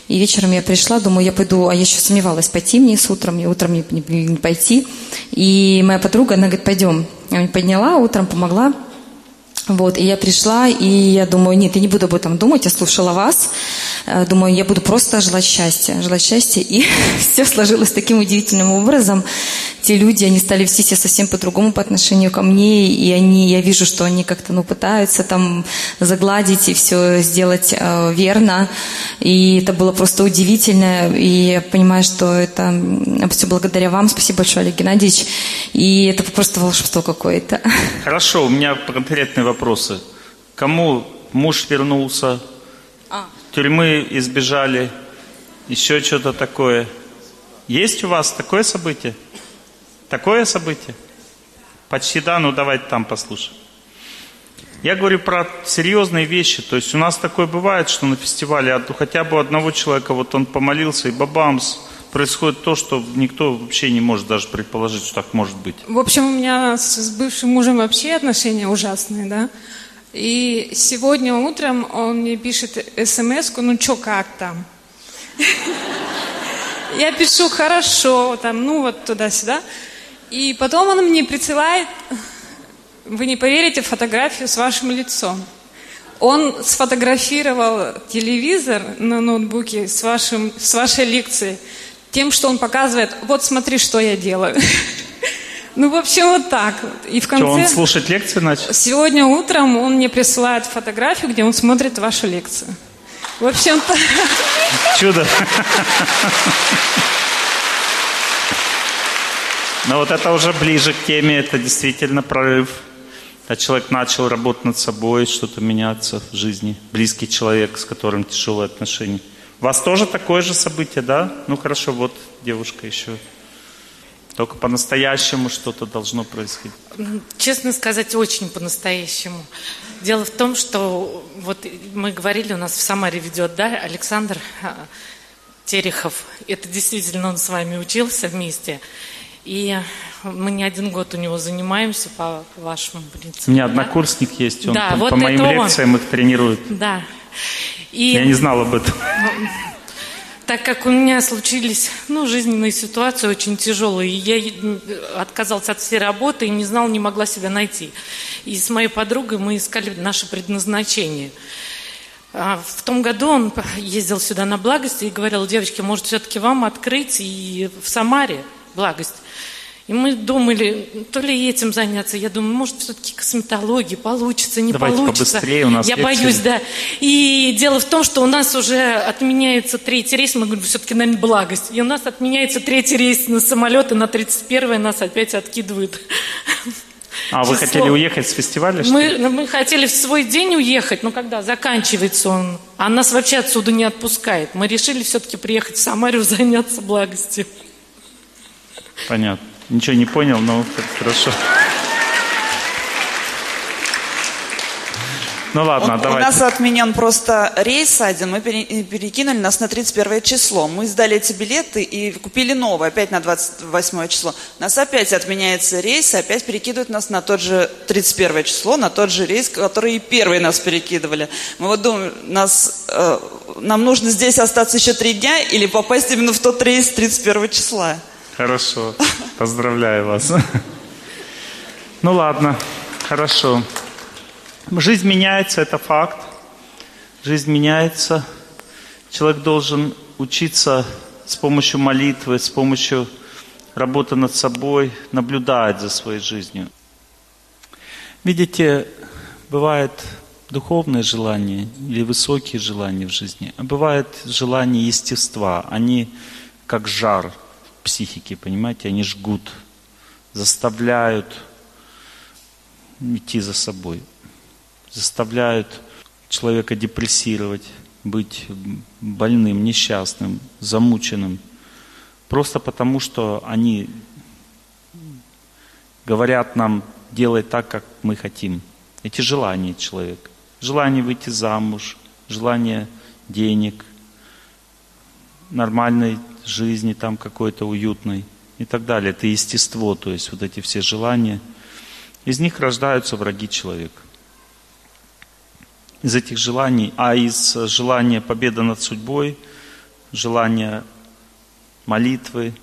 И вечером я пришла, думаю, я пойду, а я еще сомневалась, пойти мне с утром, и утром не, пойти. И моя подруга, она говорит, пойдем. Я меня подняла, утром помогла. Вот, и я пришла, и я думаю, нет, я не буду об этом думать, я слушала вас, э, думаю, я буду просто желать счастья, желать счастья, и все сложилось таким удивительным образом. Те люди, они стали вести себя совсем по-другому по отношению ко мне, и они, я вижу, что они как-то, ну, пытаются там загладить и все сделать э, верно, и это было просто удивительно, и я понимаю, что это все благодаря вам, спасибо большое, Олег Геннадьевич, и это просто волшебство какое-то. Хорошо, у меня конкретный вопрос вопросы. Кому муж вернулся, а. тюрьмы избежали, еще что-то такое. Есть у вас такое событие? Такое событие? Почти да, ну давайте там послушаем. Я говорю про серьезные вещи. То есть у нас такое бывает, что на фестивале хотя бы одного человека, вот он помолился, и бабамс, происходит то, что никто вообще не может даже предположить, что так может быть. В общем, у меня с, с бывшим мужем вообще отношения ужасные, да. И сегодня утром он мне пишет смс ну что, как там? Я пишу, хорошо, там, ну вот туда-сюда. И потом он мне присылает, вы не поверите, фотографию с вашим лицом. Он сфотографировал телевизор на ноутбуке с, вашим, с вашей лекцией тем, что он показывает, вот смотри, что я делаю. Ну, в общем, вот так. И в конце... Что, он слушать лекции начал? Сегодня утром он мне присылает фотографию, где он смотрит вашу лекцию. В общем-то... Чудо. Но вот это уже ближе к теме, это действительно прорыв. А человек начал работать над собой, что-то меняться в жизни. Близкий человек, с которым тяжелые отношения. У вас тоже такое же событие, да? Ну хорошо, вот девушка еще. Только по-настоящему что-то должно происходить. Честно сказать, очень по-настоящему. Дело в том, что вот мы говорили, у нас в Самаре ведет, да, Александр а, Терехов. Это действительно он с вами учился вместе. И мы не один год у него занимаемся по вашему принципу. У меня да? однокурсник есть, он да, по, вот по моим лекциям он. их тренирует. Да. И... Я не знал об этом. Так как у меня случились ну, жизненные ситуации очень тяжелые, я отказался от всей работы и не знал, не могла себя найти. И с моей подругой мы искали наше предназначение. А в том году он ездил сюда на благость и говорил, девочки, может все-таки вам открыть и в Самаре благость. И мы думали, то ли этим заняться. Я думаю, может, все-таки косметология получится, не Давайте получится. побыстрее, у нас Я лекции. боюсь, да. И дело в том, что у нас уже отменяется третий рейс. Мы говорим, все-таки, наверное, благость. И у нас отменяется третий рейс на самолет, и на 31-й нас опять откидывают. А вы хотели уехать с фестиваля? что ли? Мы, мы хотели в свой день уехать, но когда заканчивается он, а нас вообще отсюда не отпускает. Мы решили все-таки приехать в Самару заняться благостью. Понятно. Ничего не понял, но хорошо. Ну ладно, У- давайте. У нас отменен просто рейс один, мы пере- перекинули нас на 31 число. Мы сдали эти билеты и купили новые, опять на 28 число. У нас опять отменяется рейс, и опять перекидывают нас на тот же 31 число, на тот же рейс, который и первый нас перекидывали. Мы вот думаем, нас, э, нам нужно здесь остаться еще три дня или попасть именно в тот рейс 31 числа. Хорошо. Поздравляю вас. Ну ладно, хорошо. Жизнь меняется, это факт. Жизнь меняется. Человек должен учиться с помощью молитвы, с помощью работы над собой, наблюдать за своей жизнью. Видите, бывает духовные желания или высокие желания в жизни, а бывает желания естества. Они как жар в психике, понимаете, они жгут, заставляют идти за собой, заставляют человека депрессировать, быть больным, несчастным, замученным. Просто потому, что они говорят нам, делай так, как мы хотим. Эти желания человека. Желание выйти замуж, желание денег, нормальной жизни там какой-то уютной и так далее. Это естество, то есть вот эти все желания. Из них рождаются враги человека. Из этих желаний, а из желания победы над судьбой, желания молитвы,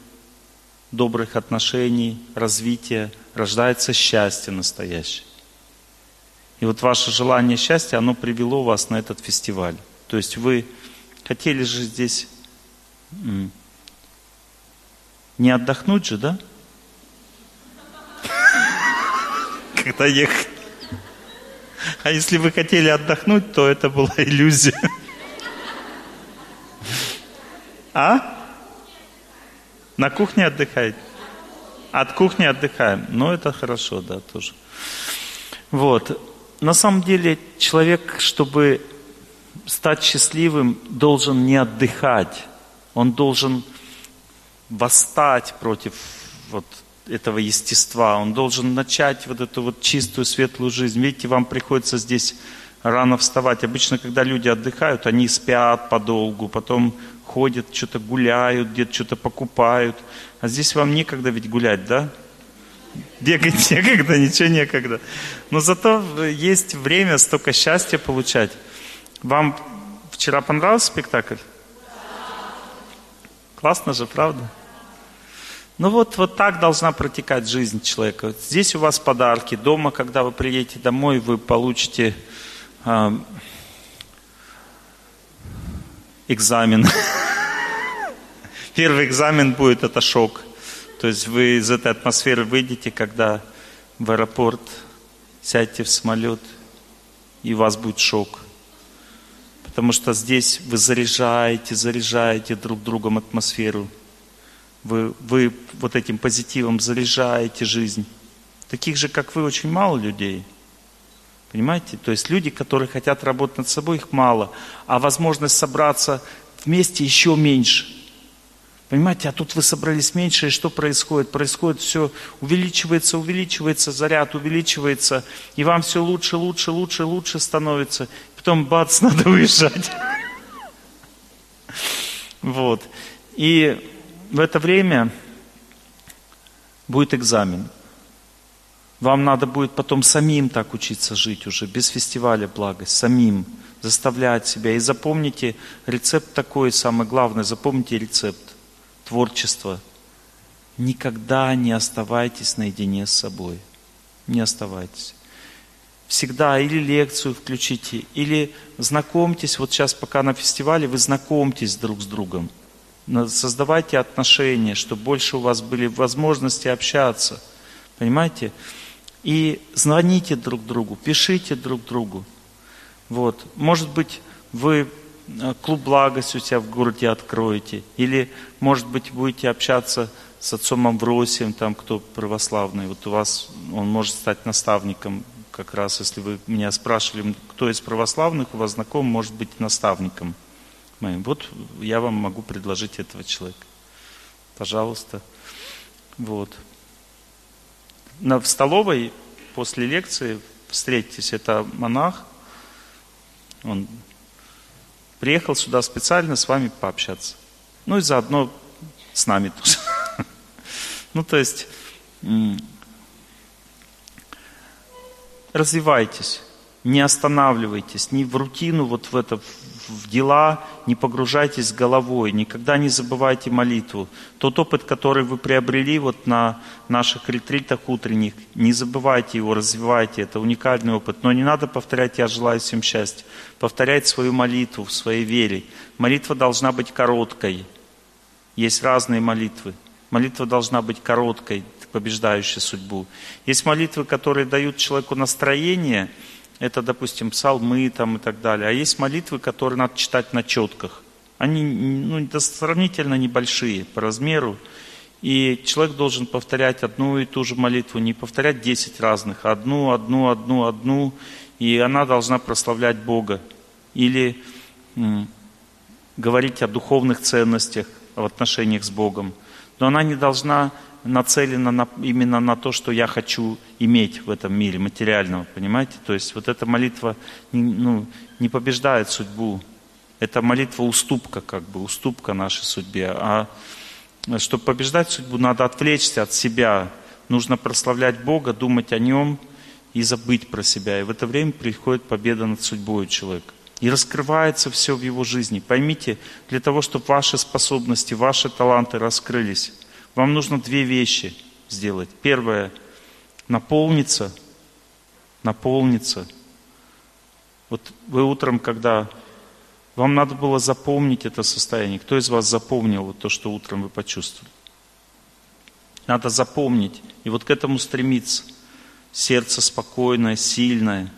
добрых отношений, развития, рождается счастье настоящее. И вот ваше желание счастья, оно привело вас на этот фестиваль. То есть вы хотели же здесь не отдохнуть же, да? Когда ехать. А если вы хотели отдохнуть, то это была иллюзия. А? На кухне отдыхаете? От кухни отдыхаем. Ну, это хорошо, да, тоже. Вот. На самом деле, человек, чтобы стать счастливым, должен не отдыхать. Он должен восстать против вот этого естества. Он должен начать вот эту вот чистую, светлую жизнь. Видите, вам приходится здесь рано вставать. Обычно, когда люди отдыхают, они спят подолгу, потом ходят, что-то гуляют, где-то что-то покупают. А здесь вам некогда ведь гулять, да? Бегать некогда, ничего некогда. Но зато есть время столько счастья получать. Вам вчера понравился спектакль? Классно же, правда? Ну вот, вот так должна протекать жизнь человека. Здесь у вас подарки. Дома, когда вы приедете домой, вы получите э, экзамен. Первый экзамен будет это шок. То есть вы из этой атмосферы выйдете, когда в аэропорт сядете в самолет, и у вас будет шок. Потому что здесь вы заряжаете, заряжаете друг другом атмосферу. Вы, вы вот этим позитивом заряжаете жизнь. Таких же, как вы, очень мало людей. Понимаете? То есть люди, которые хотят работать над собой, их мало. А возможность собраться вместе еще меньше. Понимаете, а тут вы собрались меньше, и что происходит? Происходит все, увеличивается, увеличивается заряд, увеличивается, и вам все лучше, лучше, лучше, лучше становится. Потом бац, надо уезжать. Вот. И в это время будет экзамен. Вам надо будет потом самим так учиться жить уже, без фестиваля благость, самим заставлять себя. И запомните рецепт такой, самый главный, запомните рецепт творчества. Никогда не оставайтесь наедине с собой. Не оставайтесь. Всегда или лекцию включите, или знакомьтесь, вот сейчас пока на фестивале, вы знакомьтесь друг с другом. Создавайте отношения, чтобы больше у вас были возможности общаться. Понимаете? И звоните друг другу, пишите друг другу. Вот. Может быть, вы э, клуб благость у себя в городе откроете, или, может быть, будете общаться с отцом Амвросием, там, кто православный, вот у вас, он может стать наставником, как раз, если вы меня спрашивали, кто из православных у вас знаком, может быть наставником моим. Вот я вам могу предложить этого человека. Пожалуйста. Вот на, в столовой после лекции встретитесь, это монах, он приехал сюда специально с вами пообщаться. Ну и заодно с нами тоже. Ну то есть развивайтесь, не останавливайтесь, не в рутину, вот в это, в дела, не погружайтесь головой, никогда не забывайте молитву. Тот опыт, который вы приобрели вот на наших ретритах утренних, не забывайте его, развивайте, это уникальный опыт. Но не надо повторять «я желаю всем счастья». Повторять свою молитву в своей вере. Молитва должна быть короткой. Есть разные молитвы. Молитва должна быть короткой, побеждающей судьбу. Есть молитвы, которые дают человеку настроение – это, допустим, псалмы там и так далее. А есть молитвы, которые надо читать на четках. Они ну, сравнительно небольшие по размеру. И человек должен повторять одну и ту же молитву, не повторять 10 разных, одну, одну, одну, одну, и она должна прославлять Бога. Или м, говорить о духовных ценностях в отношениях с Богом. Но она не должна нацелена на, именно на то, что я хочу иметь в этом мире, материального, понимаете? То есть вот эта молитва ну, не побеждает судьбу. Это молитва уступка, как бы, уступка нашей судьбе. А чтобы побеждать судьбу, надо отвлечься от себя. Нужно прославлять Бога, думать о Нем и забыть про себя. И в это время приходит победа над судьбой человека. И раскрывается все в его жизни. Поймите, для того, чтобы ваши способности, ваши таланты раскрылись, вам нужно две вещи сделать. Первое – наполниться, наполниться. Вот вы утром, когда вам надо было запомнить это состояние. Кто из вас запомнил вот то, что утром вы почувствовали? Надо запомнить и вот к этому стремиться. Сердце спокойное, сильное,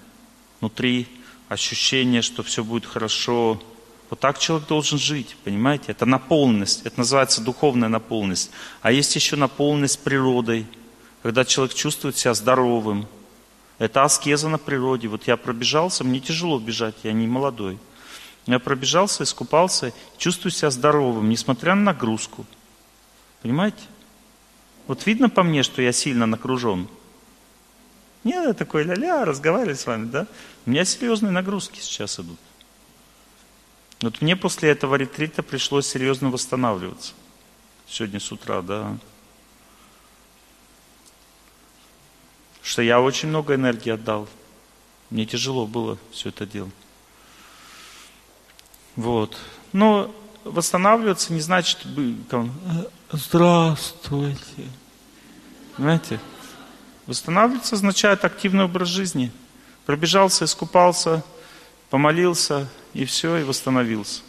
внутри ощущение, что все будет хорошо, вот так человек должен жить, понимаете? Это наполненность, это называется духовная наполненность. А есть еще наполненность природой, когда человек чувствует себя здоровым. Это аскеза на природе. Вот я пробежался, мне тяжело бежать, я не молодой. Я пробежался, искупался, чувствую себя здоровым, несмотря на нагрузку. Понимаете? Вот видно по мне, что я сильно накружен. Нет, я такой ля-ля, разговариваю с вами, да? У меня серьезные нагрузки сейчас идут. Вот мне после этого ретрита пришлось серьезно восстанавливаться. Сегодня с утра, да. Что я очень много энергии отдал. Мне тяжело было все это делать. Вот. Но восстанавливаться не значит здравствуйте. Понимаете? Восстанавливаться означает активный образ жизни. Пробежался, искупался, помолился, и все, и восстановился.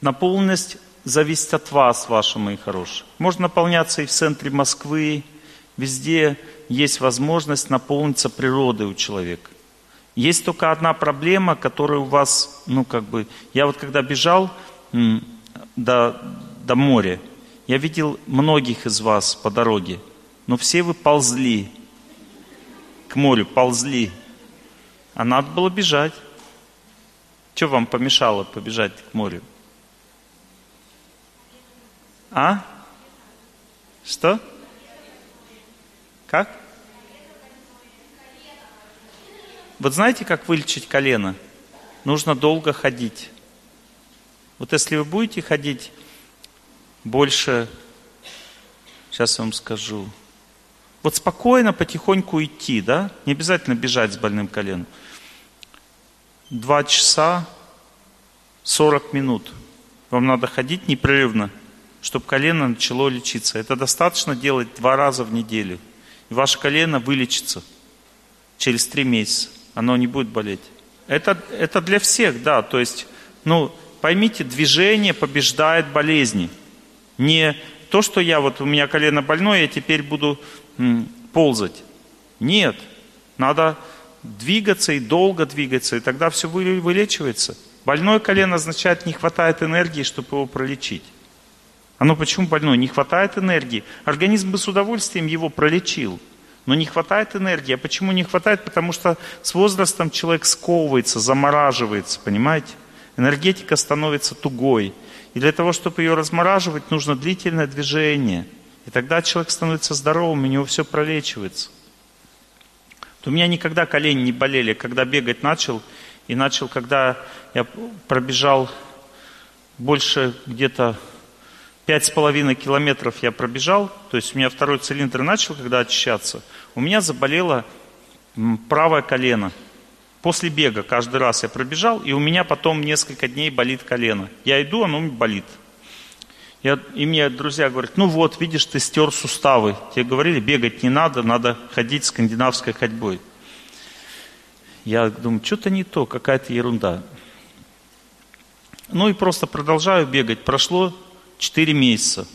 Наполненность зависит от вас, ваши мои хорошие. Можно наполняться и в центре Москвы, везде есть возможность наполниться природой у человека. Есть только одна проблема, которая у вас, ну как бы, я вот когда бежал до, до моря, я видел многих из вас по дороге, но все вы ползли к морю, ползли. А надо было бежать. Что вам помешало побежать к морю? А? Что? Как? Вот знаете, как вылечить колено? Нужно долго ходить. Вот если вы будете ходить больше, сейчас я вам скажу, вот спокойно, потихоньку идти, да? Не обязательно бежать с больным коленом. Два часа, сорок минут. Вам надо ходить непрерывно, чтобы колено начало лечиться. Это достаточно делать два раза в неделю. И ваше колено вылечится через три месяца. Оно не будет болеть. Это, это для всех, да. То есть, ну, поймите, движение побеждает болезни. Не то, что я вот, у меня колено больное, я теперь буду м, ползать. Нет. Надо двигаться и долго двигаться, и тогда все вылечивается. Больное колено означает, не хватает энергии, чтобы его пролечить. Оно почему больное? Не хватает энергии. Организм бы с удовольствием его пролечил. Но не хватает энергии. А почему не хватает? Потому что с возрастом человек сковывается, замораживается, понимаете? Энергетика становится тугой. И для того, чтобы ее размораживать, нужно длительное движение. И тогда человек становится здоровым, у него все пролечивается. У меня никогда колени не болели. Когда бегать начал, и начал, когда я пробежал больше где-то пять с половиной километров я пробежал, то есть у меня второй цилиндр начал, когда очищаться, у меня заболело правое колено. После бега каждый раз я пробежал, и у меня потом несколько дней болит колено. Я иду, оно болит. Я, и мне друзья говорят, ну вот, видишь, ты стер суставы. Тебе говорили, бегать не надо, надо ходить скандинавской ходьбой. Я думаю, что-то не то, какая-то ерунда. Ну и просто продолжаю бегать. Прошло 4 месяца.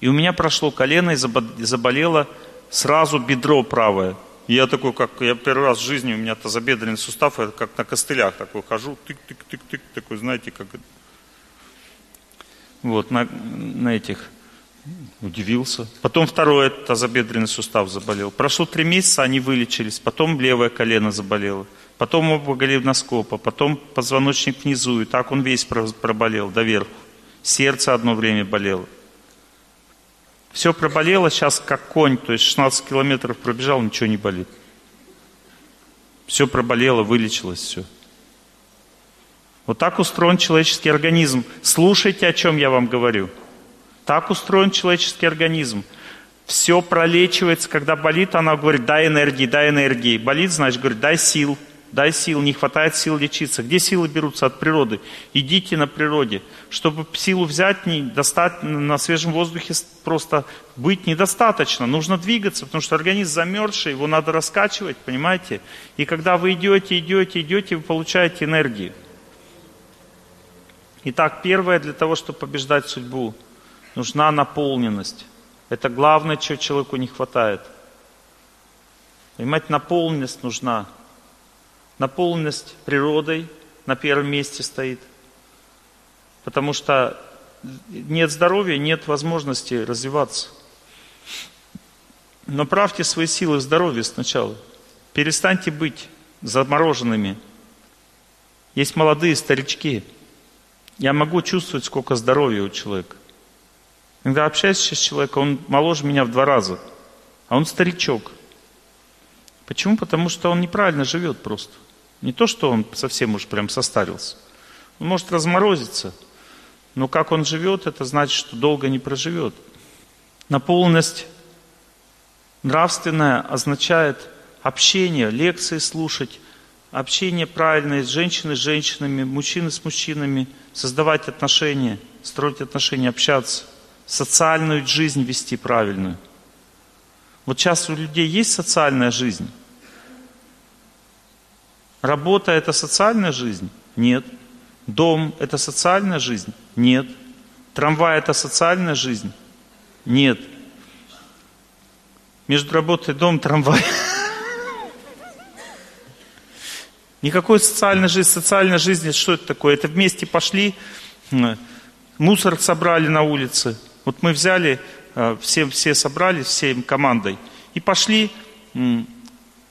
И у меня прошло колено и заболело сразу бедро правое. И я такой, как я первый раз в жизни, у меня тазобедренный сустав, я как на костылях такой хожу, тык-тык-тык-тык, такой, знаете, как... Вот, на, на этих Удивился. Потом второй тазобедренный сустав заболел. Прошло три месяца, они вылечились. Потом левое колено заболело. Потом оба голеноскопа. Потом позвоночник внизу. И так он весь проболел доверху. Сердце одно время болело. Все проболело сейчас как конь. То есть 16 километров пробежал, ничего не болит. Все проболело, вылечилось все. Вот так устроен человеческий организм. Слушайте, о чем я вам говорю. Так устроен человеческий организм. Все пролечивается, когда болит, она говорит, дай энергии, дай энергии. Болит, значит, говорит, дай сил, дай сил, не хватает сил лечиться. Где силы берутся? От природы. Идите на природе. Чтобы силу взять, не достать на свежем воздухе просто быть недостаточно. Нужно двигаться, потому что организм замерзший, его надо раскачивать, понимаете? И когда вы идете, идете, идете, вы получаете энергию. Итак, первое для того, чтобы побеждать судьбу – Нужна наполненность. Это главное, чего человеку не хватает. Понимаете, наполненность нужна. Наполненность природой на первом месте стоит. Потому что нет здоровья, нет возможности развиваться. Направьте свои силы в здоровье сначала. Перестаньте быть замороженными. Есть молодые старички. Я могу чувствовать, сколько здоровья у человека. Когда общаюсь с человеком, он моложе меня в два раза, а он старичок. Почему? Потому что он неправильно живет просто. Не то, что он совсем уж прям состарился. Он может разморозиться, но как он живет, это значит, что долго не проживет. Наполненность нравственная означает общение, лекции слушать, общение правильное с женщиной с женщинами, мужчины с мужчинами, создавать отношения, строить отношения, общаться социальную жизнь вести правильную. Вот сейчас у людей есть социальная жизнь. Работа – это социальная жизнь? Нет. Дом – это социальная жизнь? Нет. Трамвай – это социальная жизнь? Нет. Между работой и домом трамвай. Никакой социальной жизни. Социальная жизнь, что это такое? Это вместе пошли, мусор собрали на улице. Вот мы взяли, э, все, все собрались, всей командой, и пошли,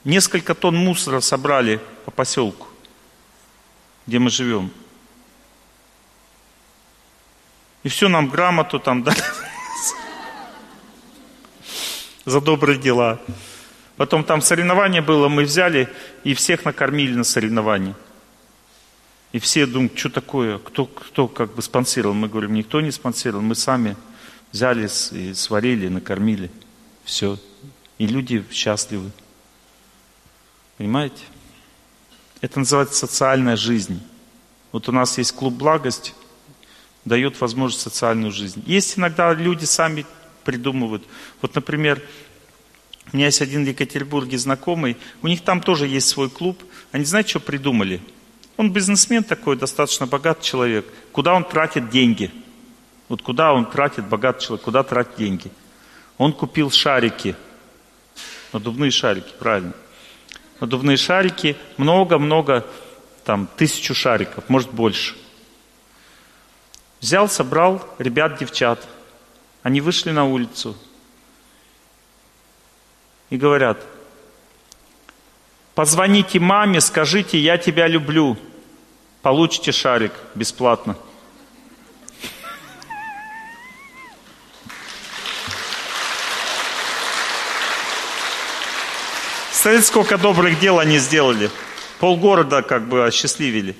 несколько тонн мусора собрали по поселку, где мы живем. И все нам грамоту там дали за добрые дела. Потом там соревнование было, мы взяли и всех накормили на соревновании. И все думают, что такое, кто, кто как бы спонсировал. Мы говорим, никто не спонсировал, мы сами взяли и сварили, накормили. Все. И люди счастливы. Понимаете? Это называется социальная жизнь. Вот у нас есть клуб «Благость», дает возможность социальную жизнь. Есть иногда люди сами придумывают. Вот, например, у меня есть один в Екатеринбурге знакомый, у них там тоже есть свой клуб. Они знаете, что придумали? Он бизнесмен такой, достаточно богатый человек. Куда он тратит деньги? Вот куда он тратит, богатый человек, куда тратит деньги? Он купил шарики, надувные шарики, правильно. Надувные шарики, много-много, там, тысячу шариков, может больше. Взял, собрал ребят, девчат. Они вышли на улицу, и говорят, позвоните маме, скажите, я тебя люблю, получите шарик бесплатно. Смотрите, сколько добрых дел они сделали. Полгорода как бы осчастливили.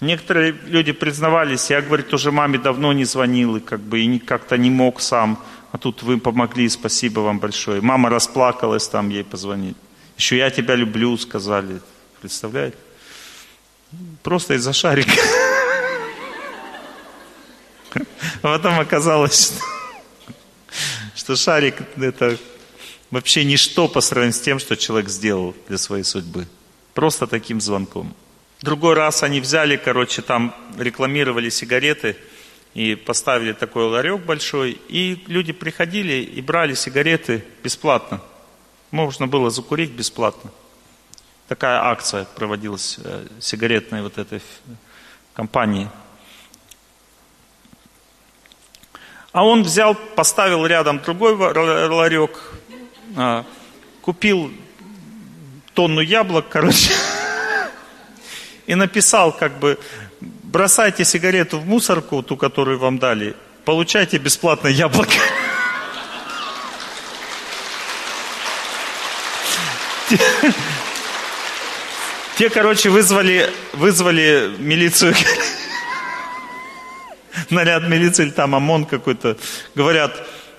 Некоторые люди признавались, я, говорит, уже маме давно не звонил, и как бы и как-то не мог сам. А тут вы помогли, спасибо вам большое. Мама расплакалась там, ей позвонить. Еще я тебя люблю, сказали. Представляете? Просто из-за шарика. А потом оказалось, что шарик это вообще ничто по сравнению с тем, что человек сделал для своей судьбы. Просто таким звонком. Другой раз они взяли, короче, там рекламировали сигареты – и поставили такой ларек большой, и люди приходили и брали сигареты бесплатно. Можно было закурить бесплатно. Такая акция проводилась э, сигаретной вот этой компании. А он взял, поставил рядом другой ларек, а, купил тонну яблок, короче, и написал как бы бросайте сигарету в мусорку, ту, которую вам дали, получайте бесплатное яблоко. Те, короче, вызвали, вызвали милицию, наряд милиции, или там ОМОН какой-то. Говорят,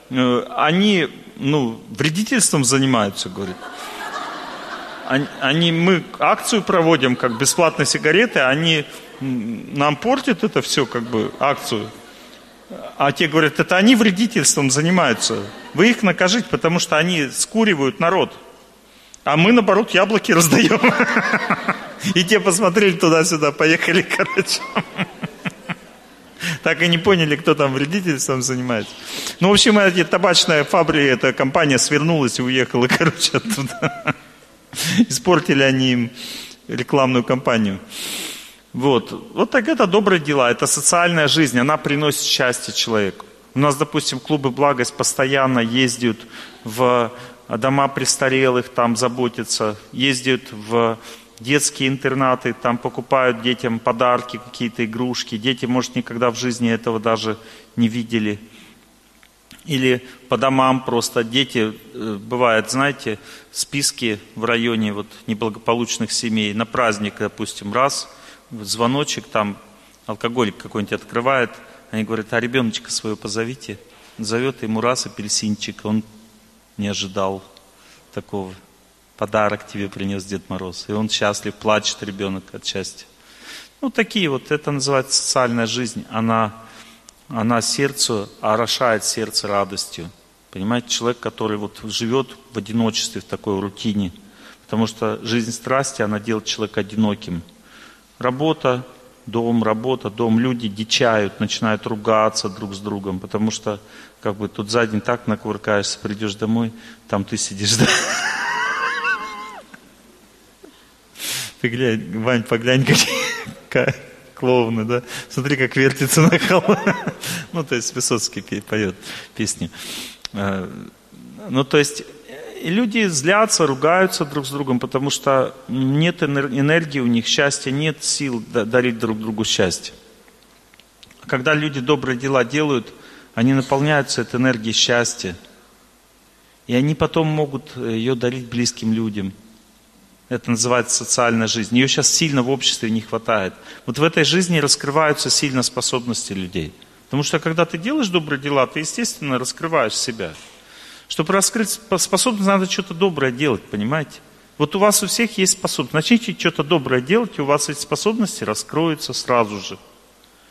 э, они, ну, вредительством занимаются, говорят. Они, мы акцию проводим, как бесплатные сигареты, они нам портят это все, как бы, акцию. А те говорят, это они вредительством занимаются. Вы их накажите, потому что они скуривают народ. А мы, наоборот, яблоки раздаем. И те посмотрели туда-сюда, поехали, короче. Так и не поняли, кто там вредительством занимается. Ну, в общем, эти табачная фабрика, эта компания свернулась и уехала, короче, оттуда. Испортили они им рекламную кампанию. Вот. Вот так это добрые дела, это социальная жизнь, она приносит счастье человеку. У нас, допустим, клубы «Благость» постоянно ездят в дома престарелых, там заботятся, ездят в детские интернаты, там покупают детям подарки, какие-то игрушки. Дети, может, никогда в жизни этого даже не видели. Или по домам просто дети, э, бывает, знаете, списки в районе вот неблагополучных семей на праздник, допустим, раз – звоночек, там алкоголик какой-нибудь открывает, они говорят, а ребеночка своего позовите. Зовет ему раз апельсинчик, он не ожидал такого. Подарок тебе принес Дед Мороз. И он счастлив, плачет ребенок от счастья. Ну, такие вот, это называется социальная жизнь. Она, она сердцу орошает сердце радостью. Понимаете, человек, который вот живет в одиночестве, в такой рутине. Потому что жизнь страсти, она делает человека одиноким. Работа, дом, работа, дом. Люди дичают, начинают ругаться друг с другом, потому что как бы тут за день так накувыркаешься, придешь домой, там ты сидишь, да? Ты глянь, Вань, поглянь, какие клоуны, да? Смотри, как вертится на холме. Ну, то есть Высоцкий поет песни. Э, ну, то есть люди злятся, ругаются друг с другом, потому что нет энергии у них, счастья, нет сил дарить друг другу счастье. Когда люди добрые дела делают, они наполняются этой энергией счастья. И они потом могут ее дарить близким людям. Это называется социальная жизнь. Ее сейчас сильно в обществе не хватает. Вот в этой жизни раскрываются сильно способности людей. Потому что когда ты делаешь добрые дела, ты, естественно, раскрываешь себя. Чтобы раскрыть способность, надо что-то доброе делать, понимаете? Вот у вас у всех есть способность. Начните что-то доброе делать, и у вас эти способности раскроются сразу же.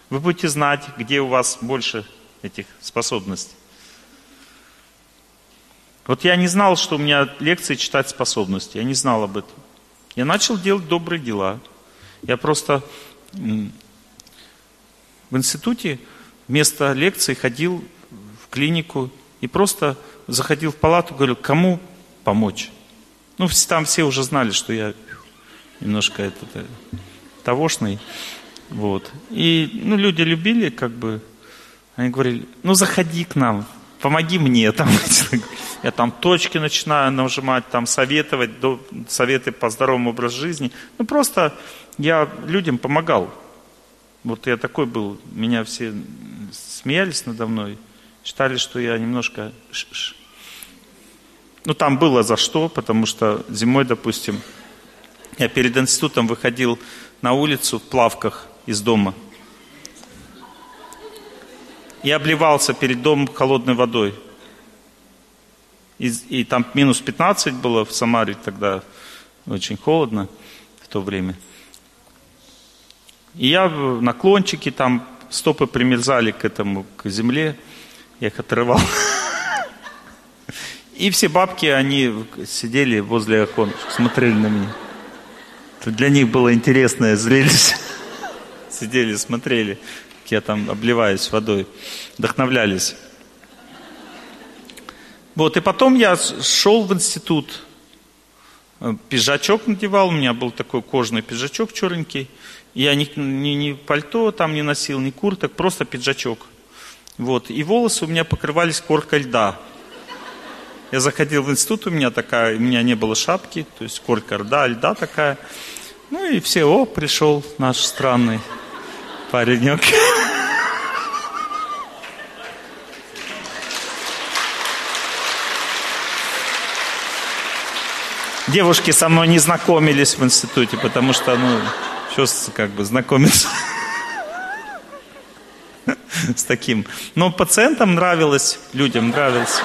Вы будете знать, где у вас больше этих способностей. Вот я не знал, что у меня лекции читать способности. Я не знал об этом. Я начал делать добрые дела. Я просто в институте вместо лекции ходил в клинику и просто заходил в палату, говорил, кому помочь. Ну, там все уже знали, что я немножко этот, э, тавошный. Вот. И ну, люди любили, как бы, они говорили, ну заходи к нам, помоги мне. Там, я там точки начинаю нажимать, там советовать, советы по здоровому образу жизни. Ну просто я людям помогал. Вот я такой был, меня все смеялись надо мной, считали, что я немножко... Ну там было за что, потому что зимой, допустим, я перед институтом выходил на улицу в плавках из дома. И обливался перед домом холодной водой. И, и там минус 15 было в Самаре тогда, очень холодно в то время. И я в наклончике, там стопы примерзали к этому, к земле, я их отрывал. И все бабки, они сидели возле окон, смотрели на меня. Для них было интересное зрелище. Сидели, смотрели, как я там обливаюсь водой, вдохновлялись. Вот, и потом я шел в институт, э, пиджачок надевал, у меня был такой кожаный пиджачок черненький. Я ни, ни, ни пальто там не носил, ни курток, просто пиджачок. Вот, и волосы у меня покрывались коркой льда. Я заходил в институт, у меня такая, у меня не было шапки, то есть корка льда, льда такая. Ну и все, о, пришел наш странный паренек. Девушки со мной не знакомились в институте, потому что, ну, что как бы знакомиться с таким. Но пациентам нравилось, людям нравилось,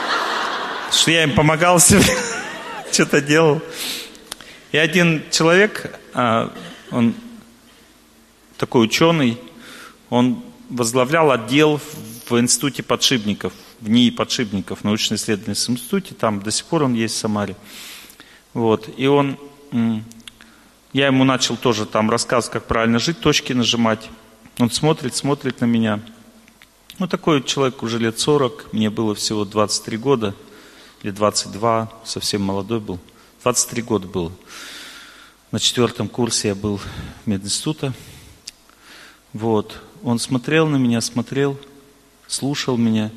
что я им помогал что-то делал. И один человек, а, он такой ученый, он возглавлял отдел в институте подшипников, в НИИ подшипников, научно-исследовательском институте, там до сих пор он есть в Самаре. Вот, и он, я ему начал тоже там рассказывать, как правильно жить, точки нажимать. Он смотрит, смотрит на меня. Ну, такой человек уже лет 40, мне было всего 23 года, или 22, совсем молодой был. 23 года было. На четвертом курсе я был мединститута. Вот. Он смотрел на меня, смотрел, слушал меня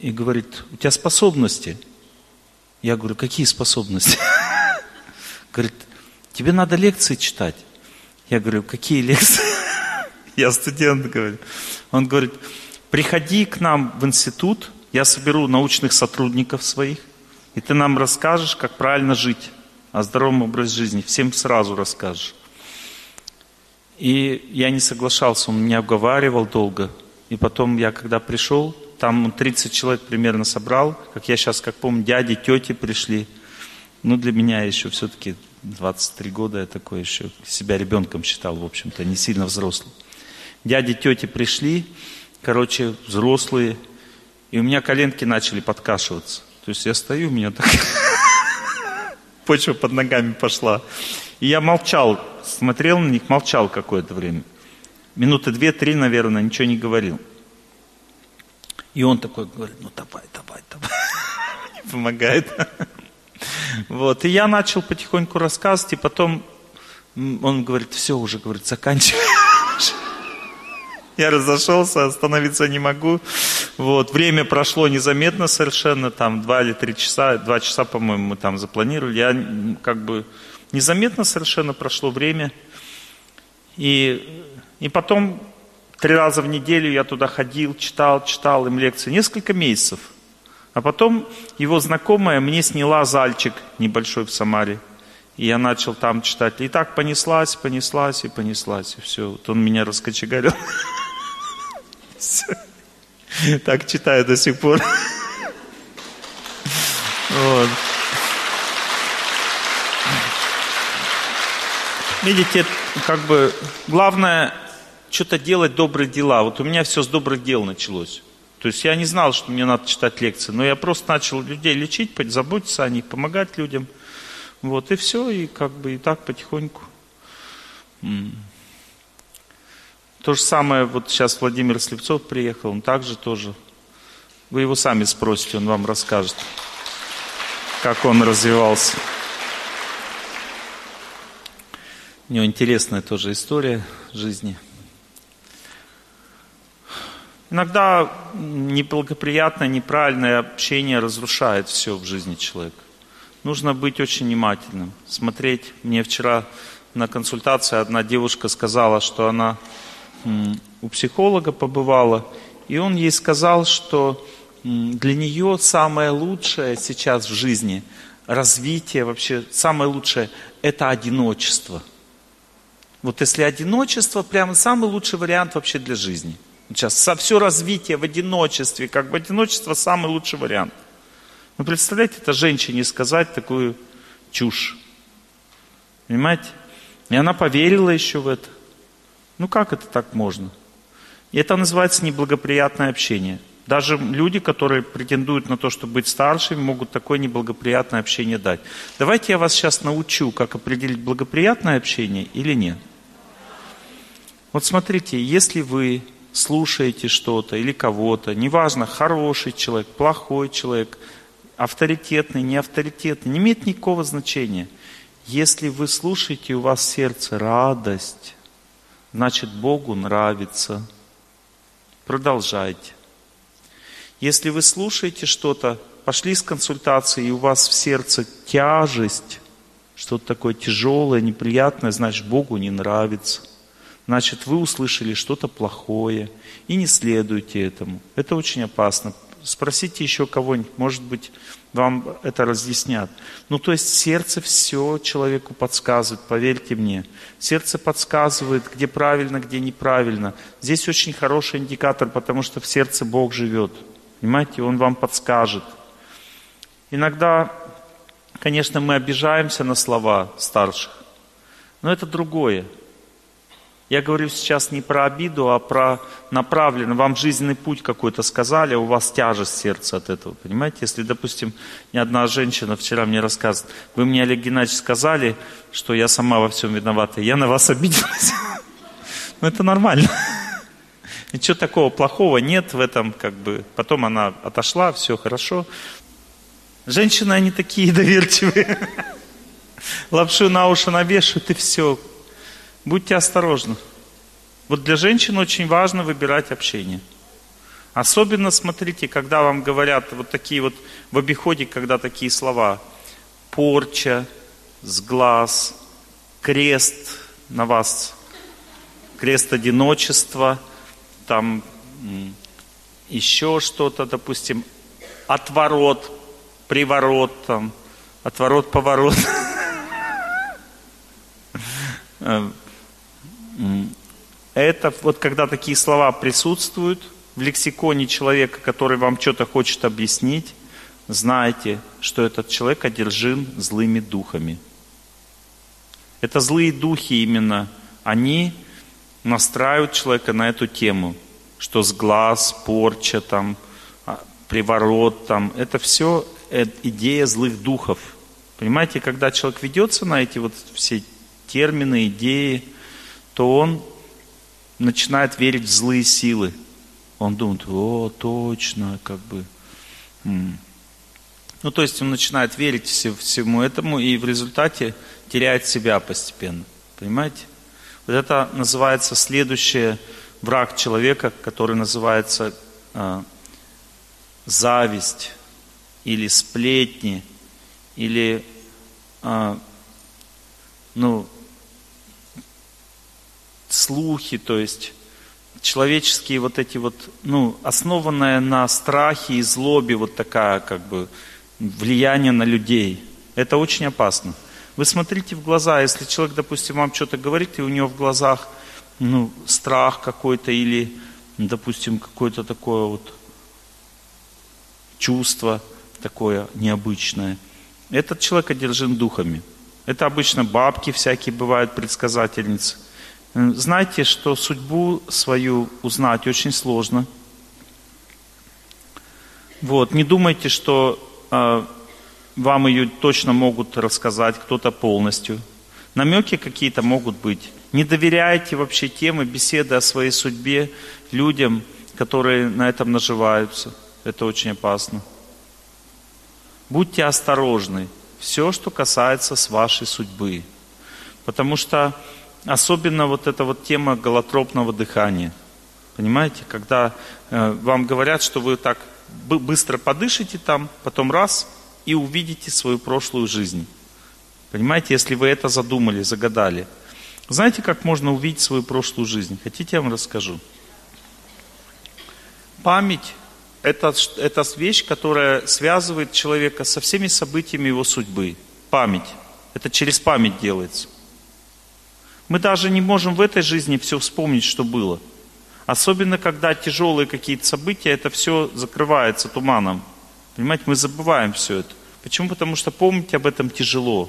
и говорит, у тебя способности. Я говорю, какие способности? Говорит, тебе надо лекции читать. Я говорю, какие лекции? Я студент, говорю. Он говорит, приходи к нам в институт, я соберу научных сотрудников своих, и ты нам расскажешь, как правильно жить, о здоровом образе жизни. Всем сразу расскажешь. И я не соглашался, он меня уговаривал долго. И потом я, когда пришел, там 30 человек примерно собрал, как я сейчас, как помню, дяди, тети пришли. Ну, для меня еще все-таки 23 года я такой еще себя ребенком считал, в общем-то, не сильно взрослым. Дяди, тети пришли, короче, взрослые, и у меня коленки начали подкашиваться. То есть я стою, у меня так почва под ногами пошла. И я молчал, смотрел на них, молчал какое-то время. Минуты две-три, наверное, ничего не говорил. И он такой говорит, ну давай, давай, давай. Не помогает. Вот. И я начал потихоньку рассказывать, и потом он говорит, все уже, говорит, заканчивай. Я разошелся, остановиться не могу. Вот. Время прошло незаметно совершенно, там два или три часа, два часа, по-моему, мы там запланировали. Я как бы незаметно совершенно прошло время. И, и потом три раза в неделю я туда ходил, читал, читал им лекции. Несколько месяцев. А потом его знакомая мне сняла зальчик небольшой в Самаре. И я начал там читать. И так понеслась, понеслась и понеслась. И все. Вот он меня раскочегарил. Так читаю до сих пор. Вот. Видите, как бы главное что-то делать добрые дела. Вот у меня все с добрых дел началось. То есть я не знал, что мне надо читать лекции, но я просто начал людей лечить, заботиться о них, помогать людям. Вот и все, и как бы и так потихоньку. То же самое, вот сейчас Владимир Слепцов приехал, он также тоже. Вы его сами спросите, он вам расскажет, как он развивался. У него интересная тоже история жизни. Иногда неблагоприятное, неправильное общение разрушает все в жизни человека. Нужно быть очень внимательным, смотреть. Мне вчера на консультации одна девушка сказала, что она у психолога побывала, и он ей сказал, что для нее самое лучшее сейчас в жизни, развитие вообще, самое лучшее – это одиночество. Вот если одиночество, прямо самый лучший вариант вообще для жизни – Сейчас со все развитие в одиночестве, как бы одиночество самый лучший вариант. Ну, представляете, это женщине сказать такую чушь. Понимаете? И она поверила еще в это. Ну, как это так можно? И это называется неблагоприятное общение. Даже люди, которые претендуют на то, чтобы быть старшими, могут такое неблагоприятное общение дать. Давайте я вас сейчас научу, как определить благоприятное общение или нет. Вот смотрите, если вы слушаете что-то или кого-то, неважно, хороший человек, плохой человек, авторитетный, не авторитетный, не имеет никакого значения. Если вы слушаете, у вас в сердце радость, значит Богу нравится. Продолжайте. Если вы слушаете что-то, пошли с консультацией, и у вас в сердце тяжесть, что-то такое тяжелое, неприятное, значит Богу не нравится значит вы услышали что-то плохое и не следуйте этому. Это очень опасно. Спросите еще кого-нибудь, может быть, вам это разъяснят. Ну, то есть сердце все человеку подсказывает, поверьте мне. Сердце подсказывает, где правильно, где неправильно. Здесь очень хороший индикатор, потому что в сердце Бог живет. Понимаете, Он вам подскажет. Иногда, конечно, мы обижаемся на слова старших, но это другое. Я говорю сейчас не про обиду, а про направленный. Вам жизненный путь какой-то сказали, у вас тяжесть сердца от этого, понимаете? Если, допустим, ни одна женщина вчера мне рассказывает, вы мне, Олег Геннадьевич, сказали, что я сама во всем виновата, я на вас обиделась. Ну, это нормально. Ничего такого плохого нет в этом, как бы. Потом она отошла, все хорошо. Женщины, они такие доверчивые. Лапшу на уши навешивают и все. Будьте осторожны. Вот для женщин очень важно выбирать общение. Особенно смотрите, когда вам говорят вот такие вот в обиходе, когда такие слова. Порча, сглаз, крест на вас, крест одиночества, там еще что-то, допустим, отворот, приворот, там, отворот, поворот. Э, это вот когда такие слова присутствуют в лексиконе человека, который вам что-то хочет объяснить, знайте, что этот человек одержим злыми духами. Это злые духи именно, они настраивают человека на эту тему, что с глаз, порча, там, а, приворот, там, это все идея злых духов. Понимаете, когда человек ведется на эти вот все термины, идеи, то он начинает верить в злые силы. Он думает, о, точно, как бы. Ну, то есть он начинает верить всему этому и в результате теряет себя постепенно. Понимаете? Вот это называется следующий враг человека, который называется э, зависть или сплетни, или э, ну, слухи, то есть человеческие вот эти вот, ну, основанная на страхе и злобе вот такая как бы влияние на людей. Это очень опасно. Вы смотрите в глаза, если человек, допустим, вам что-то говорит, и у него в глазах ну, страх какой-то или, допустим, какое-то такое вот чувство такое необычное. Этот человек одержим духами. Это обычно бабки всякие бывают, предсказательницы. Знайте, что судьбу свою узнать очень сложно. Вот, не думайте, что э, вам ее точно могут рассказать кто-то полностью. Намеки какие-то могут быть. Не доверяйте вообще темы беседы о своей судьбе людям, которые на этом наживаются. Это очень опасно. Будьте осторожны. Все, что касается с вашей судьбы. Потому что особенно вот эта вот тема голотропного дыхания. Понимаете, когда э, вам говорят, что вы так быстро подышите там, потом раз и увидите свою прошлую жизнь. Понимаете, если вы это задумали, загадали. Знаете, как можно увидеть свою прошлую жизнь? Хотите, я вам расскажу? Память – это, это вещь, которая связывает человека со всеми событиями его судьбы. Память. Это через память делается. Мы даже не можем в этой жизни все вспомнить, что было. Особенно, когда тяжелые какие-то события, это все закрывается туманом. Понимаете, мы забываем все это. Почему? Потому что помнить об этом тяжело.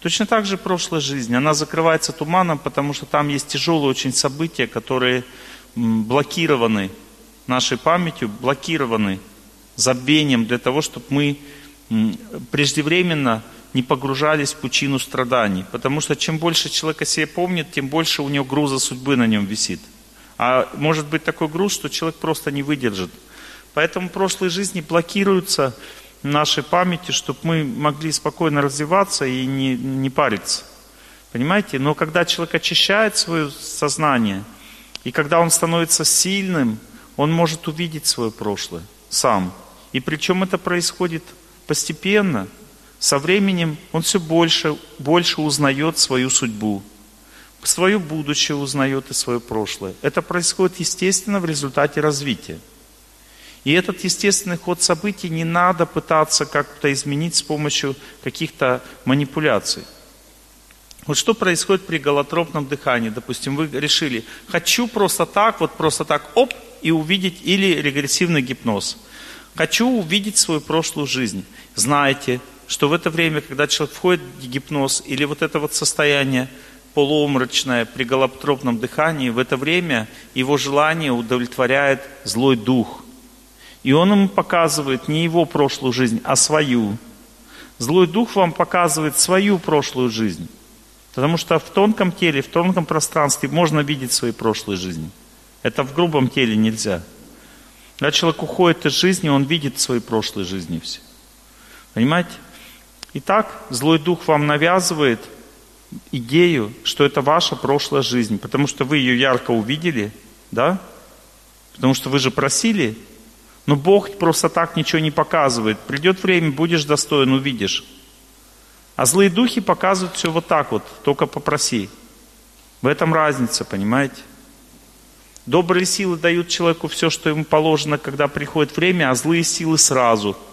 Точно так же прошлая жизнь. Она закрывается туманом, потому что там есть тяжелые очень события, которые блокированы нашей памятью, блокированы забвением для того, чтобы мы преждевременно не погружались в пучину страданий. Потому что чем больше человек о себе помнит, тем больше у него груза судьбы на нем висит. А может быть такой груз, что человек просто не выдержит. Поэтому прошлые жизни блокируются нашей памятью, чтобы мы могли спокойно развиваться и не, не париться. Понимаете? Но когда человек очищает свое сознание, и когда он становится сильным, он может увидеть свое прошлое сам. И причем это происходит постепенно – со временем он все больше, больше узнает свою судьбу, свое будущее узнает и свое прошлое. Это происходит естественно в результате развития. И этот естественный ход событий не надо пытаться как-то изменить с помощью каких-то манипуляций. Вот что происходит при голотропном дыхании? Допустим, вы решили, хочу просто так, вот просто так, оп, и увидеть, или регрессивный гипноз. Хочу увидеть свою прошлую жизнь. Знаете, что в это время, когда человек входит в гипноз или вот это вот состояние полуомрачное при голоптропном дыхании, в это время его желание удовлетворяет злой дух. И он ему показывает не его прошлую жизнь, а свою. Злой дух вам показывает свою прошлую жизнь. Потому что в тонком теле, в тонком пространстве можно видеть свои прошлые жизни. Это в грубом теле нельзя. Когда человек уходит из жизни, он видит свои прошлые жизни все. Понимаете? Итак, злой дух вам навязывает идею, что это ваша прошлая жизнь, потому что вы ее ярко увидели, да? Потому что вы же просили, но Бог просто так ничего не показывает. Придет время, будешь достоин, увидишь. А злые духи показывают все вот так вот, только попроси. В этом разница, понимаете? Добрые силы дают человеку все, что ему положено, когда приходит время, а злые силы сразу –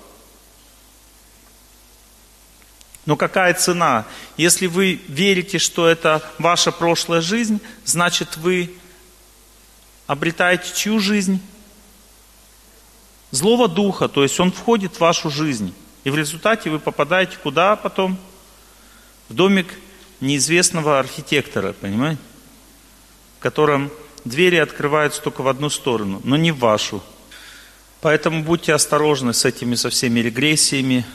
Но какая цена? Если вы верите, что это ваша прошлая жизнь, значит вы обретаете чью жизнь? Злого духа, то есть он входит в вашу жизнь. И в результате вы попадаете куда потом? В домик неизвестного архитектора, понимаете? В котором двери открываются только в одну сторону, но не в вашу. Поэтому будьте осторожны с этими со всеми регрессиями,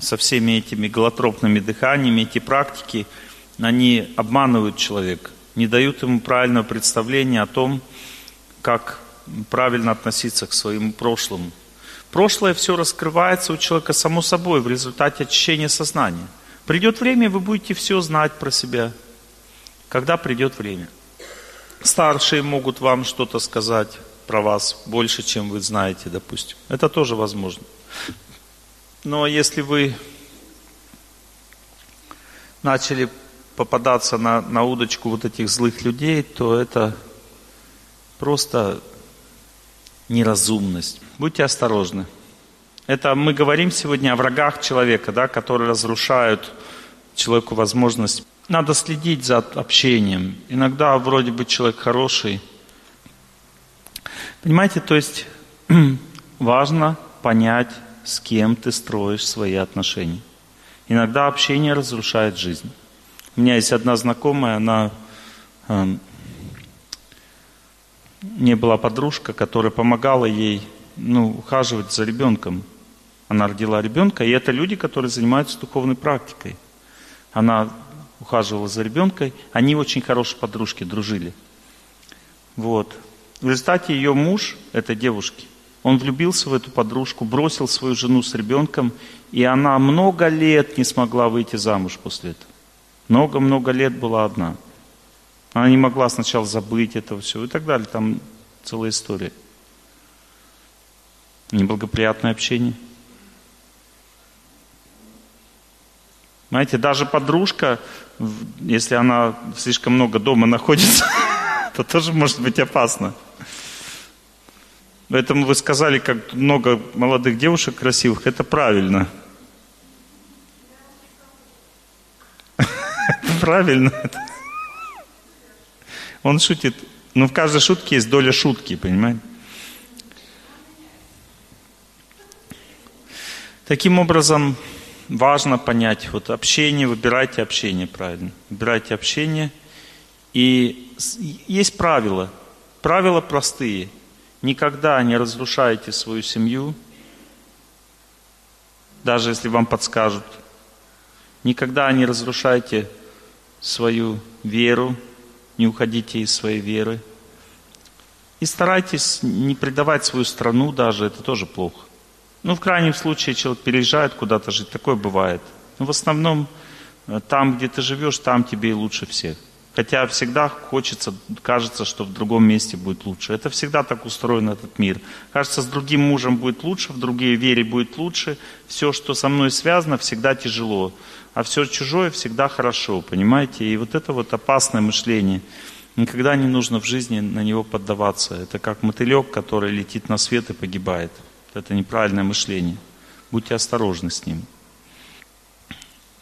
со всеми этими голотропными дыханиями, эти практики, они обманывают человека, не дают ему правильного представления о том, как правильно относиться к своему прошлому. Прошлое все раскрывается у человека само собой в результате очищения сознания. Придет время, вы будете все знать про себя. Когда придет время. Старшие могут вам что-то сказать про вас больше, чем вы знаете, допустим. Это тоже возможно. Но если вы начали попадаться на, на удочку вот этих злых людей, то это просто неразумность. Будьте осторожны. Это мы говорим сегодня о врагах человека, да, которые разрушают человеку возможность. Надо следить за общением. Иногда вроде бы человек хороший. Понимаете, то есть важно понять, с кем ты строишь свои отношения. Иногда общение разрушает жизнь. У меня есть одна знакомая, она э, не была подружка, которая помогала ей ну, ухаживать за ребенком. Она родила ребенка, и это люди, которые занимаются духовной практикой. Она ухаживала за ребенком, они очень хорошие подружки, дружили. Вот. В результате ее муж, этой девушки, он влюбился в эту подружку, бросил свою жену с ребенком, и она много лет не смогла выйти замуж после этого. Много-много лет была одна. Она не могла сначала забыть это все и так далее. Там целая история. Неблагоприятное общение. Знаете, даже подружка, если она слишком много дома находится, то тоже может быть опасно. Поэтому вы сказали, как много молодых девушек красивых, это правильно. Правильно. Он шутит. Но в каждой шутке есть доля шутки, понимаете? Таким образом, важно понять, вот общение, выбирайте общение правильно. Выбирайте общение. И есть правила. Правила простые – Никогда не разрушайте свою семью, даже если вам подскажут. Никогда не разрушайте свою веру, не уходите из своей веры. И старайтесь не предавать свою страну даже, это тоже плохо. Ну, в крайнем случае, человек переезжает куда-то жить, такое бывает. Но в основном, э, там, где ты живешь, там тебе и лучше всех. Хотя всегда хочется, кажется, что в другом месте будет лучше. Это всегда так устроен этот мир. Кажется, с другим мужем будет лучше, в другой вере будет лучше. Все, что со мной связано, всегда тяжело. А все чужое всегда хорошо, понимаете? И вот это вот опасное мышление. Никогда не нужно в жизни на него поддаваться. Это как мотылек, который летит на свет и погибает. Это неправильное мышление. Будьте осторожны с ним.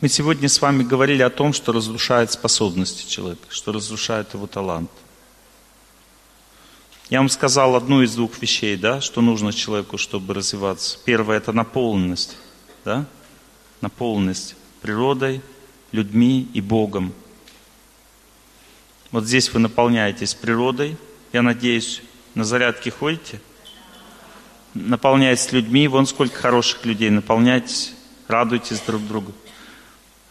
Мы сегодня с вами говорили о том, что разрушает способности человека, что разрушает его талант. Я вам сказал одну из двух вещей, да, что нужно человеку, чтобы развиваться. Первое – это наполненность, да, наполненность природой, людьми и Богом. Вот здесь вы наполняетесь природой. Я надеюсь, на зарядке ходите? Наполняетесь людьми. Вон сколько хороших людей. Наполняйтесь, радуйтесь друг другу.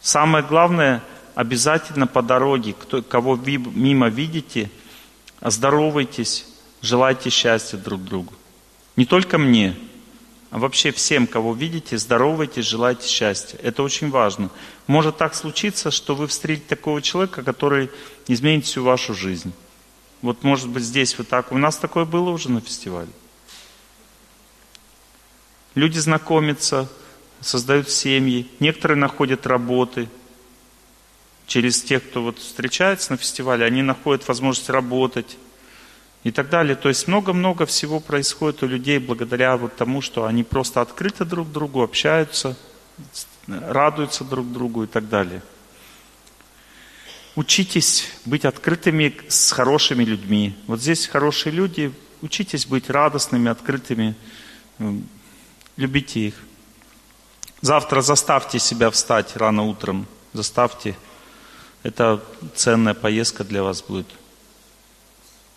Самое главное, обязательно по дороге, кто, кого вы мимо видите, здоровайтесь, желайте счастья друг другу. Не только мне, а вообще всем, кого видите, здоровайтесь, желайте счастья. Это очень важно. Может так случиться, что вы встретите такого человека, который изменит всю вашу жизнь. Вот может быть здесь вот так. У нас такое было уже на фестивале. Люди знакомятся, создают семьи, некоторые находят работы. Через тех, кто вот встречается на фестивале, они находят возможность работать и так далее. То есть много-много всего происходит у людей благодаря вот тому, что они просто открыты друг другу, общаются, радуются друг другу и так далее. Учитесь быть открытыми с хорошими людьми. Вот здесь хорошие люди, учитесь быть радостными, открытыми, любите их. Завтра заставьте себя встать рано утром. Заставьте. Это ценная поездка для вас будет.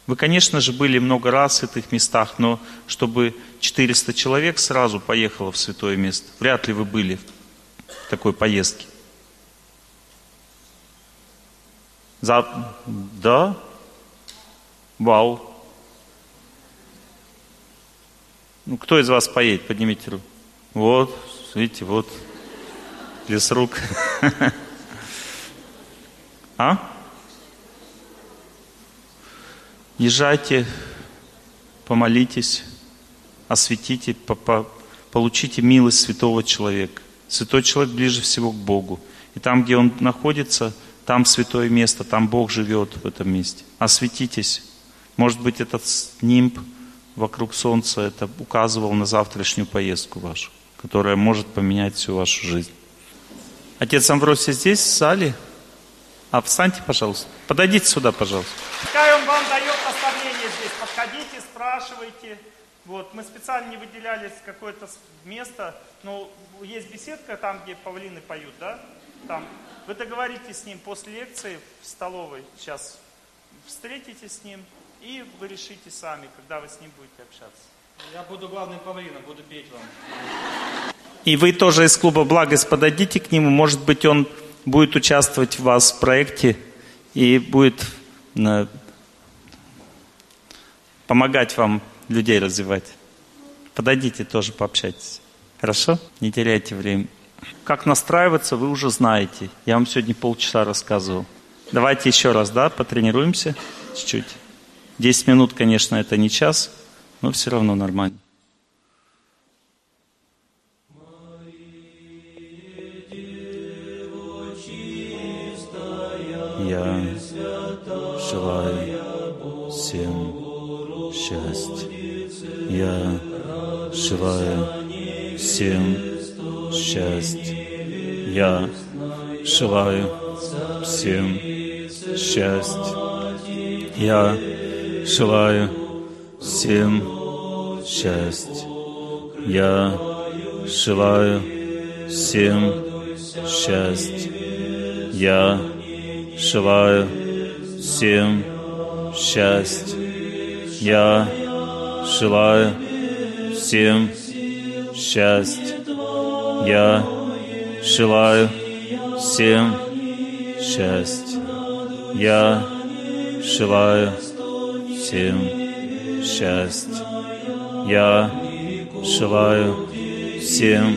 Вы, конечно же, были много раз в этих местах, но чтобы 400 человек сразу поехало в святое место, вряд ли вы были в такой поездке. За... Да? Вау. Ну, кто из вас поедет? Поднимите руку. Вот, видите, вот, лес рук. А? Езжайте, помолитесь, осветите, получите милость святого человека. Святой человек ближе всего к Богу. И там, где он находится, там святое место, там Бог живет в этом месте. Осветитесь, Может быть, этот нимб вокруг Солнца это указывал на завтрашнюю поездку вашу, которая может поменять всю вашу жизнь. Отец Амвросий здесь, в зале? А встаньте, пожалуйста. Подойдите сюда, пожалуйста. Пускай он вам дает наставление здесь. Подходите, спрашивайте. Вот, мы специально не выделяли какое-то место, но есть беседка там, где павлины поют, да? Там. Вы договоритесь с ним после лекции в столовой, сейчас встретитесь с ним, и вы решите сами, когда вы с ним будете общаться. Я буду главным павлином, буду петь вам. И вы тоже из клуба «Благость» подойдите к нему, может быть, он будет участвовать в вас в проекте и будет э, помогать вам людей развивать. Подойдите тоже, пообщайтесь. Хорошо? Не теряйте время. Как настраиваться, вы уже знаете. Я вам сегодня полчаса рассказывал. Давайте еще раз, да, потренируемся чуть-чуть. Десять минут, конечно, это не час, но все равно нормально. Я желаю всем счастья. Я желаю всем счастья. Я желаю всем счастья. Я желаю всем счастья. Я желаю всем счастья. Я желаю всем счастья. Я желаю всем счастья. Я желаю всем счастья. Я желаю всем счастья. Я желаю всем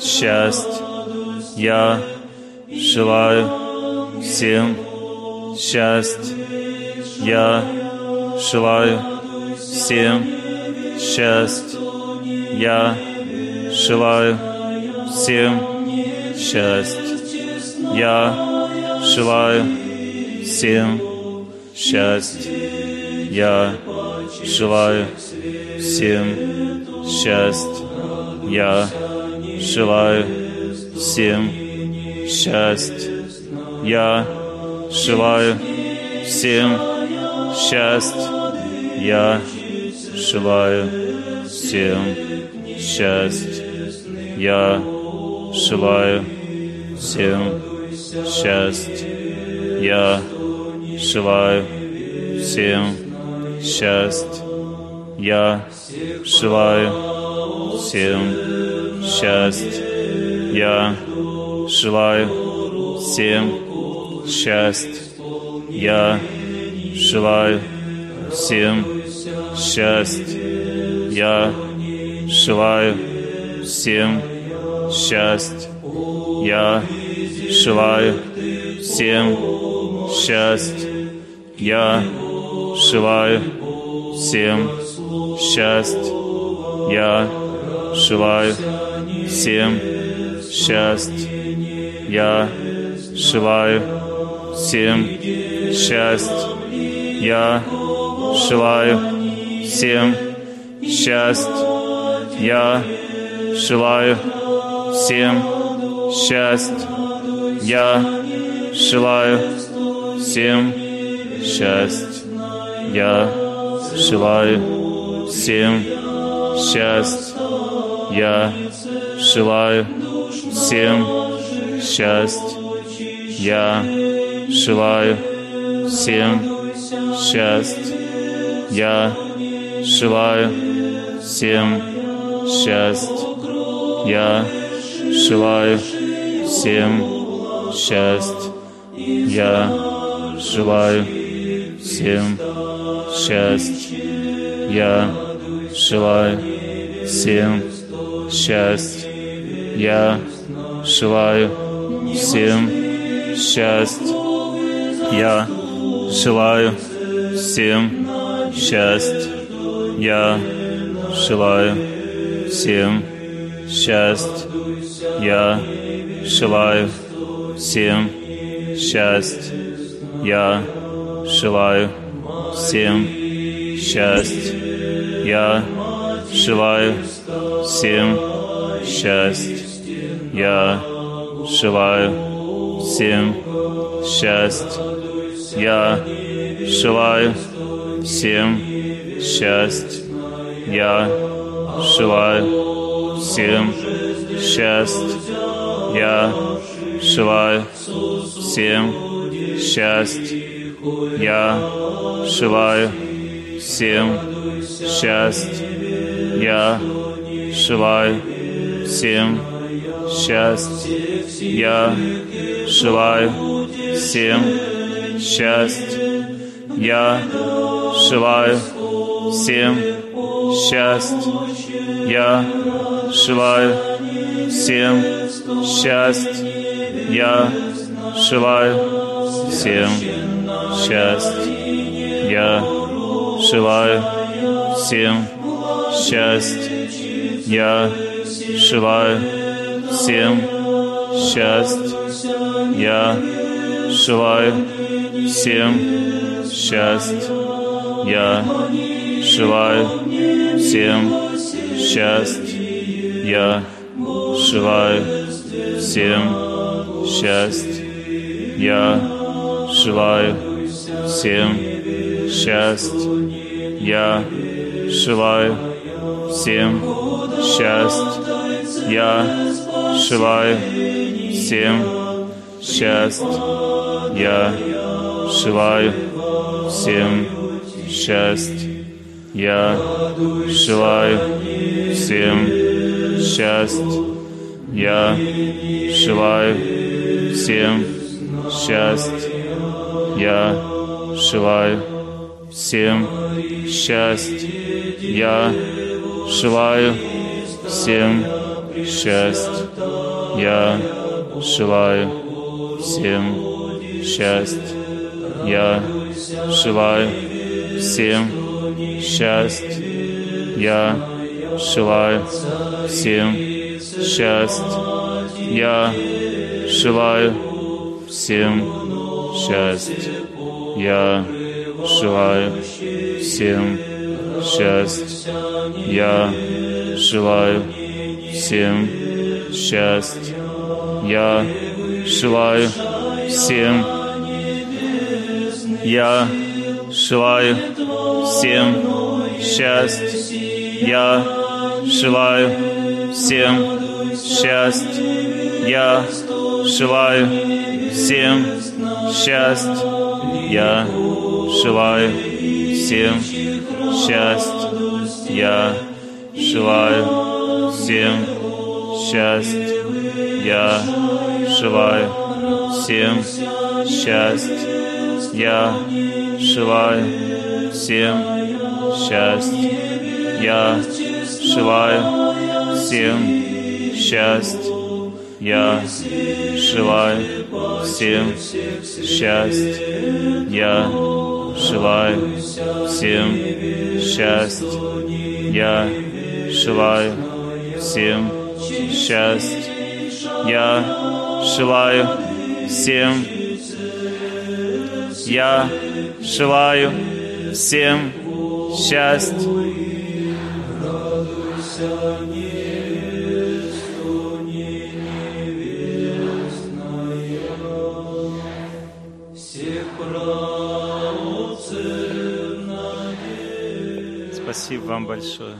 счастья. Я желаю всем счастья. Я желаю всем счастья. Я желаю всем счастья. Я желаю всем счастья. Я желаю всем счастья. Я желаю всем счастья. Я желаю всем счастья. Я желаю всем счастья. Я желаю всем счастья. Я желаю всем счастья. Я желаю всем счастья. Я желаю всем счастья. Я желаю всем счастья. Я желаю всем счастья. Я желаю всем счастья. Я желаю всем счастья. Я желаю всем счастья. Я желаю всем счастья. Я желаю всем счастья. Я желаю всем счастья. Я желаю всем счастья. Я желаю всем счастья. Я желаю всем счастья. Я желаю всем счастья. Я желаю всем счастья. Я желаю всем счастья. Я желаю всем счастья. Я желаю всем счастья. Я желаю всем счастья. Я желаю всем счастья. Я желаю всем счастья. Я желаю всем счастья. Я желаю всем счастье. Я желаю всем счастье. Я желаю всем счастье. Я желаю всем счастье. Я желаю всем счастье. Я желаю всем счастье. Я желаю всем счастье. Я желаю всем счастье. Я желаю всем счастье. Я желаю всем счастье. Я желаю всем счастье. Я желаю всем счастье. Я желаю всем счастье. Я желаю всем счастье. Я желаю всем счастье. Я желаю всем счастье. Я желаю всем счастье. Я желаю всем счастье. Я желаю всем счастье. Я желаю всем счастье. Я желаю всем счастье. Я желаю всем счастье. Я желаю всем счастье. Я желаю всем счастье. Я желаю всем счастье. Я желаю всем счастье. Я желаю всем счастье. Я желаю всем счастье. Я желаю всем счастье. Я желаю всем счастье. Я желаю всем счастье. Я желаю всем. Я желаю всем счастье. Я желаю всем счастье. Я желаю всем счастье. Я желаю всем счастье. Я желаю всем счастье. Я желаю всем счастье. Я желаю всем счастье. Я желаю всем счастье. Я желаю всем счастье. Я желаю всем счастье. Я желаю всем счастье. Я желаю всем. Я желаю всем счастье. Вам большое.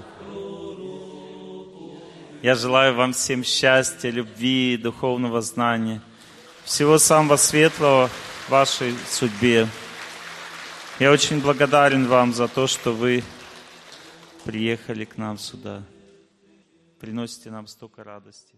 Я желаю вам всем счастья, любви, духовного знания. Всего самого светлого в вашей судьбе. Я очень благодарен вам за то, что вы приехали к нам сюда. Приносите нам столько радости.